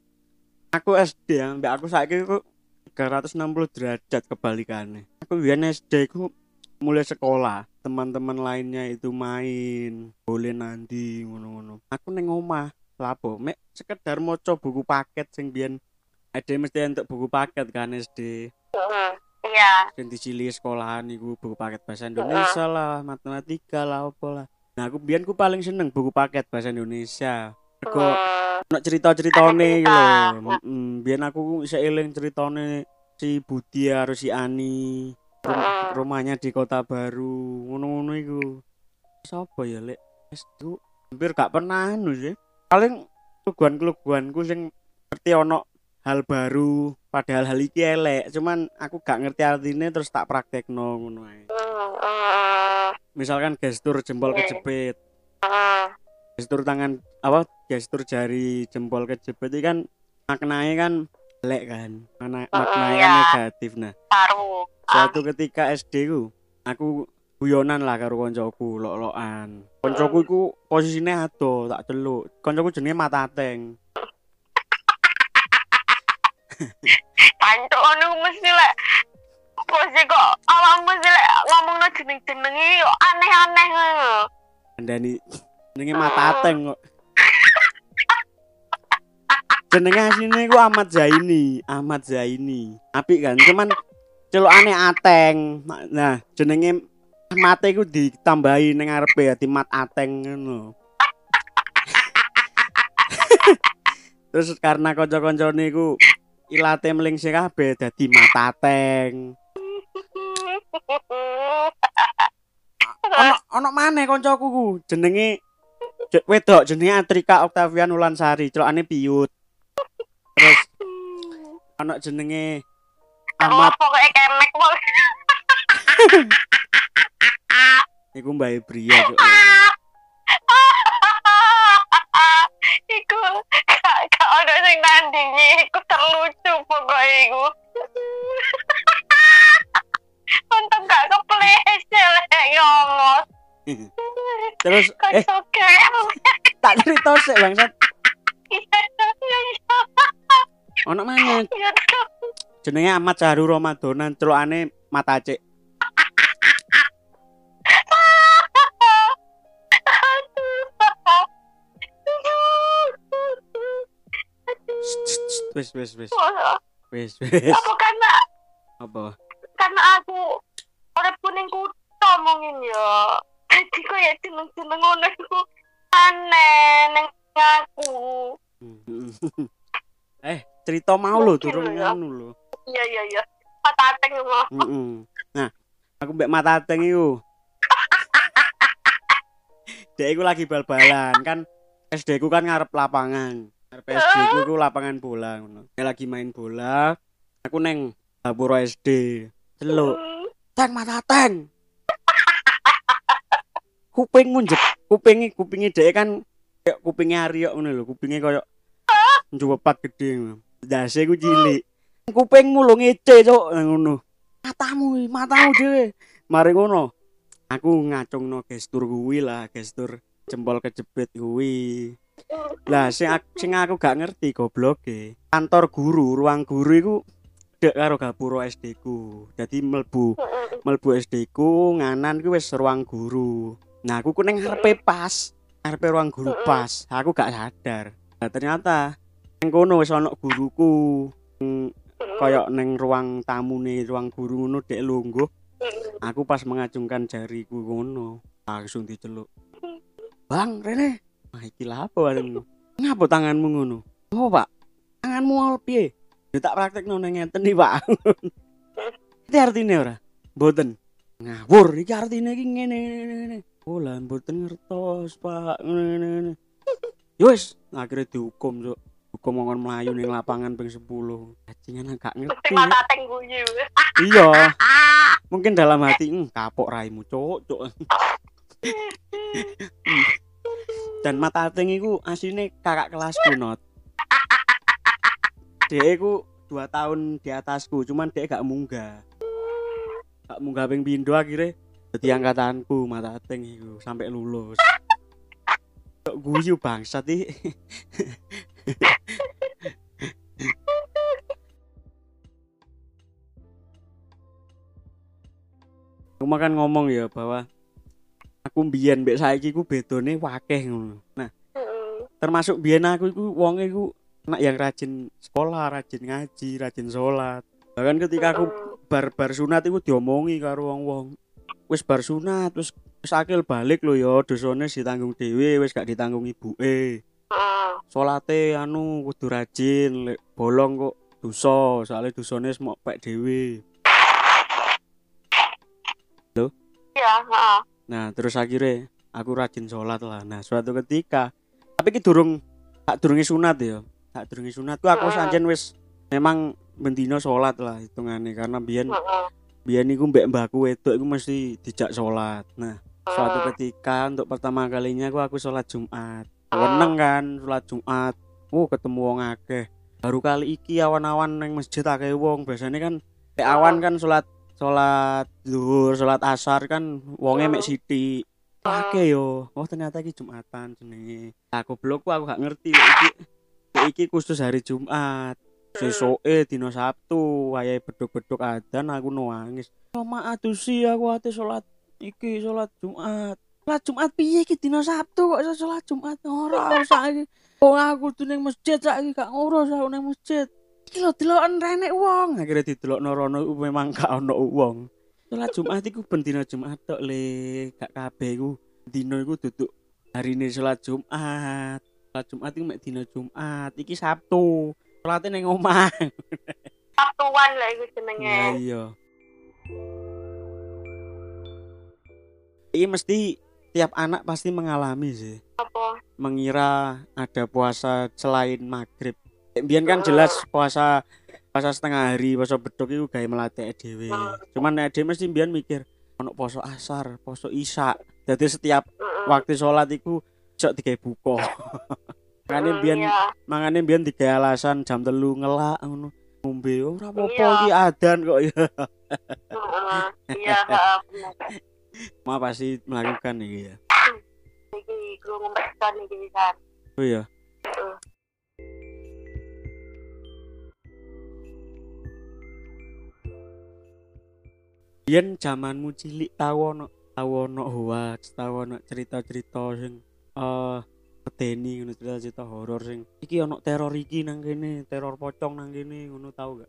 Aku SD yang mbak aku saiki ku 360 derajat kebalikannya aku biyen SD ku mulai sekolah teman-teman lainnya itu main boleh nanti ngono-ngono. Aku neng omah lapo mek sekedar maca buku paket sing biyen ada mesti untuk buku paket kan SD. Iya. Dan dicili sekolahan iku buku paket bahasa Indonesia lah matematika lah apa lah. Nah aku biyen ku paling seneng buku paket bahasa Indonesia. Mergo Hmm. ono cerita-ceritane Ada gitu cerita. lho mm, biyen aku bisa eling si Budi harus si Ani rum- rumahnya di kota baru ngono-ngono iku. Sapa ya lek? SD hampir gak pernah anu sih. Paling keluguan-keluguanku sing ngerti ono hal baru padahal hal iki elek. Cuman aku gak ngerti artinya terus tak praktekno ngono ae. Hmm, hmm, misalkan gestur jempol kejepit gestur tangan apa gestur jari jempol kejepit itu kan maknanya kan elek kan? Mana, maknanya kan iya. negatif. Nah baru suatu ketika SD ku aku guyonan lah karo koncoku lok-lokan. Koncoku iku posisinya ado tak celuk. Koncoku jenenge mata Pancuk ngono mesti lek. Pose kok awak mesti lek ngomongno jeneng-jenenge aneh-aneh ngono. Andani jenenge mata ateng kok. Jenenge asline ku Ahmad Zaini Ahmad Zaini. Apik kan cuman celukane ateng. Nah jenenge mate ku ditambahi ning ngarepe ya mat ateng ngono. Terus karena kanca-kancane ku ilate mlingsih kabeh dadi mata ateng ono ono maneh kancaku ku. Jenenge je- wedok jenenge Atrika Oktavian Ulansari celokane piyut terus ono jenenge Ahmad pokoke kemek iku Mbak Bria. Iku gak gak ono sing nandingi, iku terlucu pokoke iku. Untung gak kepleset lek ngomong. terus Kok eh iso kemek. tak cerita sik bangsat Iya, iya, iya. ono Iya, iya. jenenge Ahmad Cahru Ramadan celokane mata cek wis wis wis wis wis Apa karena apa karena aku urip kuning kutho mungkin ya. Jadi kok ya jeneng-jeneng ngono iku aneh neng aku. eh cerita mau durung lho ya. ngono lho Iya iya iya. Patateng mah. Heeh. Nah, aku mbek mata ateng iku. Dek iku lagi bal-balan kan SD ku kan ngarep lapangan. Ngarep SD ku iku lapangan bola ngono. Lagi main bola. Aku neng dapur SD. Celuk. Teng mata teng. Kuping munjek. Kupingi kupingi dek kan kayak kupingnya Aryo ngono lho, kupingnya koyo njuwepat gede ngono. Dase ku cilik. Kupingmu lho ngece cuk ngono. Matamu, matamu dhewe. Mari ngono. Aku ngacungno gestur kuwi lah, gestur jempol kejepit kuwi. Lah sing aku, sing aku gak ngerti gobloke. Kantor guru, ruang guru iku dek karo gapura SD ku. Dadi mlebu mlebu SD ku nganan ku wis ruang guru. Nah, aku ku ning ngarepe pas, ngarepe ruang guru pas. Aku gak sadar. Nah, ternyata ning kono wis ana guruku. Kayak ning ruang tamune ruang guru ngono dek lungguh. Aku pas mengacungkan jariku ngono, langsung diceluk. Bang, Rene. Wah, iki lha apa warungmu? Ngapa tanganmu ngono? Oh, Pak. Tanganmu apa piye? Ya tak praktekno ning ngeten iki, Pak. Iki artine ora? Mboten. Ngawur, iki artine iki ngene ngene ngene. Oh, lah ngertos, Pak. Ngene ngene. Ya akhirnya dihukum. Hukum ngomong melayu ning lapangan ping 10. Bajingan gak ngerti. Mata teng guyu. Iya. Mungkin dalam hati, "Hmm, kapok raimu, Cuk, Cuk." Dan mata ating iku asline kakak kelasku not. Dia iku dua tahun di atasku, cuman dia gak munggah. Gak munggah ping pindho akhirnya dadi angkatanku mata ating iku sampai lulus. Kok guyu bangsat iki. Cuma kan ngomong ya bahwa aku mbiyen mbek saiki ku bedone wakeh ngono. Nah, termasuk biyen aku iku wong iku anak yang rajin sekolah, rajin ngaji, rajin sholat. Bahkan ketika aku bar bar sunat iku diomongi karo wong-wong. Wis bar sunat, wis wis akil balik lho ya, dosane ditanggung dhewe, wis gak ditanggung ibuke. Salate anu kudu rajin, lek bolong kok dosa, soalnya dosane semok pek dhewe. Iya, heeh. Nah, terus akhirnya aku rajin sholat lah. Nah, suatu ketika, tapi ki durung tak durungi sunat ya. Tak durungi sunat ku aku Heeh. sancen wis memang bendino sholat lah hitungannya karena biyen biyen niku mbek mbahku wedok iku mesti dijak sholat. Nah, suatu ketika untuk pertama kalinya aku aku sholat Jumat. Weneng kan sholat Jumat. Oh, ketemu wong akeh. Baru kali iki awan-awan nang masjid akeh wong. Biasanya kan awan kan sholat sholat zuhur, sholat asar kan wonge mek sithik. Akeh yo. Oh, ternyata iki Jumatan jenenge. Aku blok aku gak ngerti iki iki khusus hari Jumat. Sesoke dina Sabtu, wayahe beduk-beduk adzan aku nangis. Oh, maaf sih aku ate sholat iki sholat Jumat. Sholat Jumat piye iki dina Sabtu kok sholat Jumat ora usah iki. Oh aku tuh ning masjid saiki gak ngurus aku ning masjid. Iki lho deloken renek wong. Akhirnya didelokno rono iku memang gak ono wong. Sholat Jumat iku ben dina Jumat tok le, gak kabeh iku dina iku duduk harine sholat Jumat. Sholat Jumat iku mek dina Jumat. Iki Sabtu. Sholatnya ning omah. Sabtuan lah iku jenenge. iya. Ini mesti tiap anak pasti mengalami sih. Apa? Mengira ada puasa selain maghrib. Biar kan jelas puasa puasa setengah hari, puasa beduk itu gawe melatih dhewe. Cuman nek dhewe mesti biar mikir ono poso asar, poso isya. Jadi setiap waktu sholat iku cok digawe buka. Makanya biar iya. mangane biyen digawe alasan jam telu ngelak ngono. Ngombe ora apa-apa Iya. iki adan kok ya. Iya. Ma pasti melakukan iki ya. Iki iki kan. Oh iya. Heeh. Biyen zamanmu cilik tau ono tau ono hoax, tau ono cerita-cerita sing eh medeni ngono cerita-cerita horor sing iki ono teror iki nang kene, teror pocong nang kene ngono tau gak?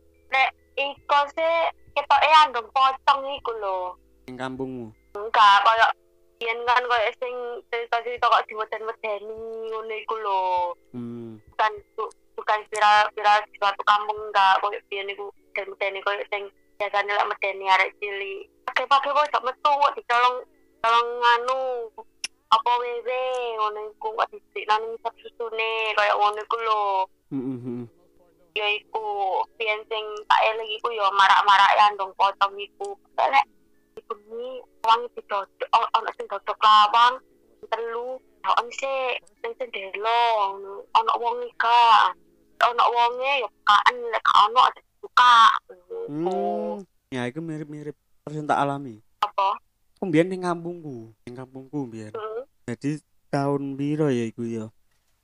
Iko sih ketoke anggap pocong iku lho. Ning kampungmu. Enggak, koyo yen kan koyo sing cerita-cerita kok diweden-wedeni ngono iku lho. Hmm. Bukan bu- bukan viral viral di suatu kampung enggak koyo biyen iku medeni koyo sing biasanya lek medeni arek cilik. Pakai-pakai kok gak metu kok dicolong colong anu apa wewe ngono iku kok dhisik nang ngisap susune kaya ngono iku lho Heeh, ya iku biyen sing tak eling iku ya marak-marak ya ndong potong iku lek bengi wong didodok ono sing dodok lawang telu ono sih ning sendelo ngono. ono wong ika ono wonge ya bukaan lek ono buka Hmm. Ya iku mirip-mirip persis tak alami. apa Aku mbiyen ning kampungku, ning kampungku mbiyen. Hmm. Jadi tahun piro ya iku ya?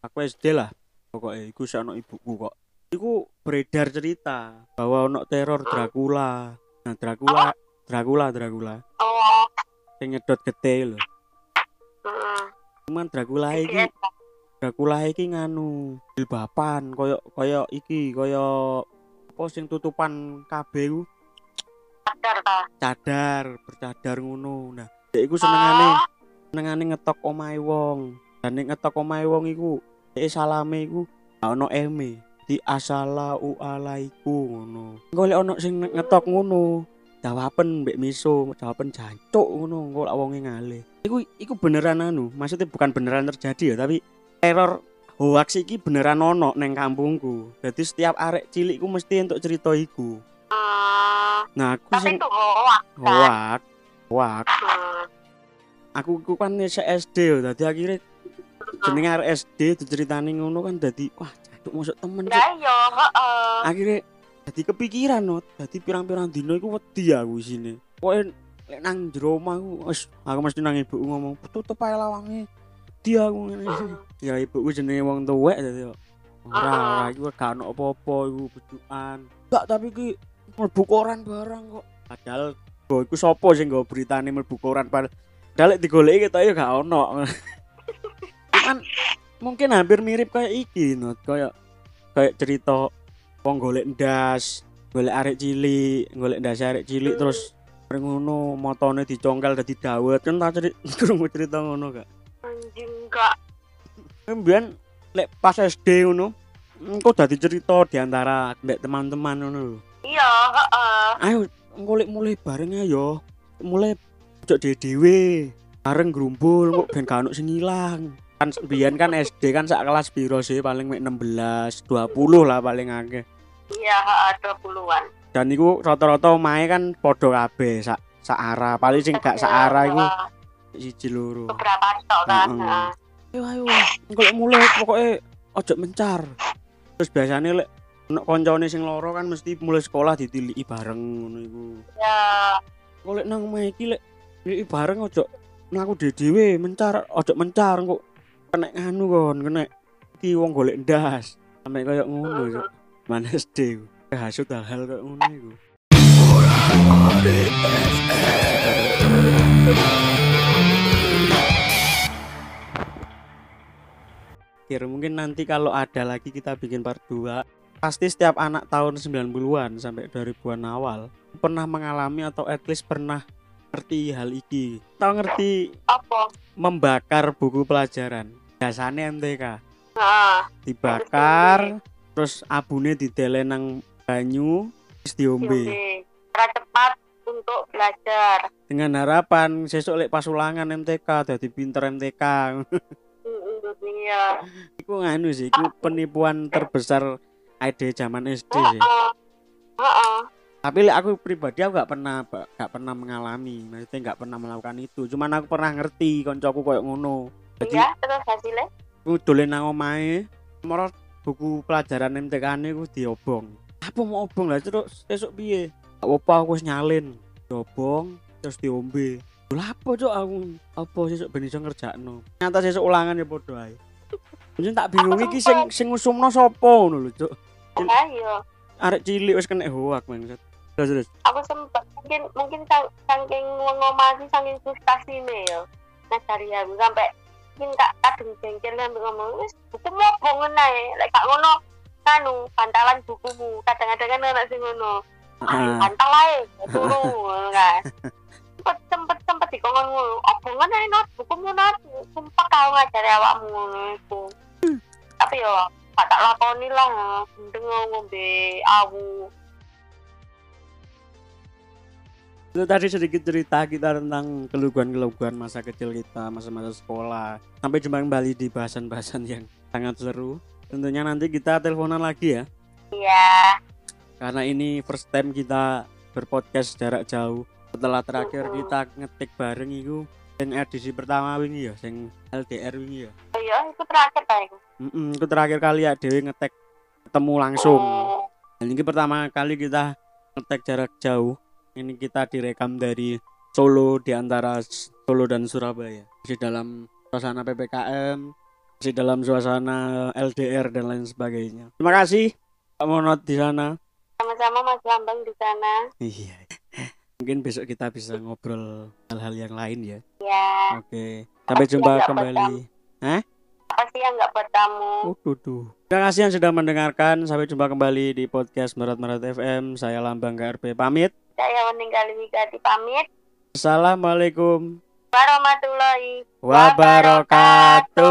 Aku SD lah. Pokoknya iku ono ibuku kok. Iku beredar cerita bahwa ono teror Dracula. Nah, Dracula, Dracula, Dracula. oh Sing nyedot gede lho. heeh Cuman Dracula iki Dracula iki nganu jilbaban koyo koyo iki koyo apa sing tutupan kabeh ku sadar ta cadar bercadar ngono. Nah, dek iku senengane Oh, senengane ngetok omahe wong. Dan nek ngetok omahe wong iku dek salame iku ono eme. Di assalamu alaikum ngono. Engko lek ono sing ngetok ngono, jawaben mbek miso, jawaben jancuk ngono, engko lak wonge ngalih. Iku iku beneran anu, maksudnya bukan beneran terjadi ya, tapi teror hoax iki beneran ono neng kampungku. Jadi setiap arek cilik ku mesti untuk cerita iku. hmm, Nah, aku tapi sing itu hoax kan hoax, hoax. Hmm. aku ku kan se SD yo dadi akhirnya jenenge arek SD diceritani ngono kan dadi wah cacuk masuk temen Lah Cuk. iya, akhirnya dadi kepikiran no dadi pirang-pirang dino iku wedi aku isine pokoke lek nang jero omah aku wis aku mesti nang ibu ngomong tutup ae lawange dia aku ngene. Ya ibuku jenenge wong tuwek dadi yo. Ora ora iku gak ono apa-apa iku bejukan gak tapi ki mlebu koran barang kok. Padahal Go iku sapa sing nggo beritane mlebu koran? Padahal lek digoleki ketok ya gak ono. Cuman mungkin hampir mirip kayak iki no, kayak kayak cerita wong golek ndas, golek arek cilik, golek ndas arek cilik terus bareng ngono motone dicongkel dadi dawet. Kan tak cerita cerita ngono gak. Anjing enggak. Kemudian lek pas SD ngono engko dadi cerita di antara teman-teman ngono lho. Iya, heeh. ayo ngulik mulai bareng ayo mulai cok dhewe bareng grumpul kok ben ono sing ilang kan biyen kan SD kan sak kelas piro sih paling mek 16 20 lah paling akeh Iya, heeh, 20-an. dan iku rata-rata omahe kan padha kabeh sak sak arah paling sing gak sak arah iku Heeh, siji loro. Beberapa tok kan. Heeh. ayo ayo. Engko mulai pokoke ojo mencar. Terus biasanya lek ono koncone sing loro kan mesti mulai sekolah ditiliki bareng ngono iku. Ya, golek nang omah iki lek iki bareng ojo mlaku dhewe mencar ojo mencar kok kena nganu kon kena iki wong golek ndas. Sampe koyo ngono yo mana SD hasut hal-hal koyo ngono iku Kira mungkin nanti kalau ada lagi kita bikin part 2 Pasti setiap anak tahun 90-an sampai 2000-an awal Pernah mengalami atau at least pernah ngerti hal iki. Tahu ngerti apa? membakar buku pelajaran. Biasanya MTK Heeh. Dibakar Terus abune didele nang banyu Terus diombe. Cepat untuk belajar. Dengan harapan sesuk lek pas ulangan MTK Jadi pinter MTK Iya. Iku nganu sih, iku penipuan terbesar ide zaman SD sih. Heeh. Heeh. Tapi lek aku pribadi aku gak pernah gak pernah mengalami, maksudnya gak pernah melakukan itu. Cuman aku pernah ngerti koncoku koyo ngono. Jadi Iya, terus hasilnya? aku dolen nang omahe, moro buku pelajaran MTK-ne ku diobong. Apa mau obong lah terus esuk piye? Apa aku wis nyalin. Diobong terus diombe. Lah apa cok aku? Apa sesuk ben iso ngerjakno. Nyata sesuk ulangan ya padha ae. Mungkin tak bingung iki sing sing ngusumno sapa ngono lho, Cuk. Ayo. Arek cilik wis kena hoak maksud. Terus terus. Aku sempet mungkin mungkin sang, saking ngomasi saking frustasinya ya. Ngajari aku sampai mungkin tak kadung jengkel sampai ngomong wis buku mau bongen ae lek gak ngono kanu bantalan bukumu kadang-kadang kan anak sing ngono Ah. bantal ae turu ngono kan sempet sempet sempet dikongkon ngono oh bongen ae not bukumu not sumpah kau ngajari awakmu ngono iku tapi yo gak tak lakoni lah mending ngombe awu Itu tadi sedikit cerita kita tentang keluguan-keluguan masa kecil kita, masa-masa sekolah. Sampai jumpa kembali di bahasan-bahasan yang sangat seru. Tentunya nanti kita teleponan lagi ya. Iya. Karena ini first time kita berpodcast jarak jauh. Setelah terakhir kita ngetik bareng itu yang edisi pertama wingi ya, yang LDR wingi ya. Oh iya, itu terakhir ta iku. Mm itu terakhir kali ya Dewi ngetek ketemu langsung. Oh, Dan ini pertama kali kita ngetek jarak jauh. Ini kita direkam dari Solo di antara Solo dan Surabaya. Masih dalam suasana PPKM, masih dalam suasana LDR dan lain sebagainya. Terima kasih Pak Monot di sana. sama-sama Mas Lambang di sana. Iya. Mungkin besok kita bisa ngobrol hal-hal yang lain ya. Ya, Oke. Sampai jumpa agak kembali. pasti yang nggak buat tamu. Oh, tuh. Terima kasih yang sudah mendengarkan. Sampai jumpa kembali di podcast Merat Merat FM. Saya Lambang KRP pamit. Saya meninggal Wigati pamit. Assalamualaikum Warahmatullahi wabarakatuh.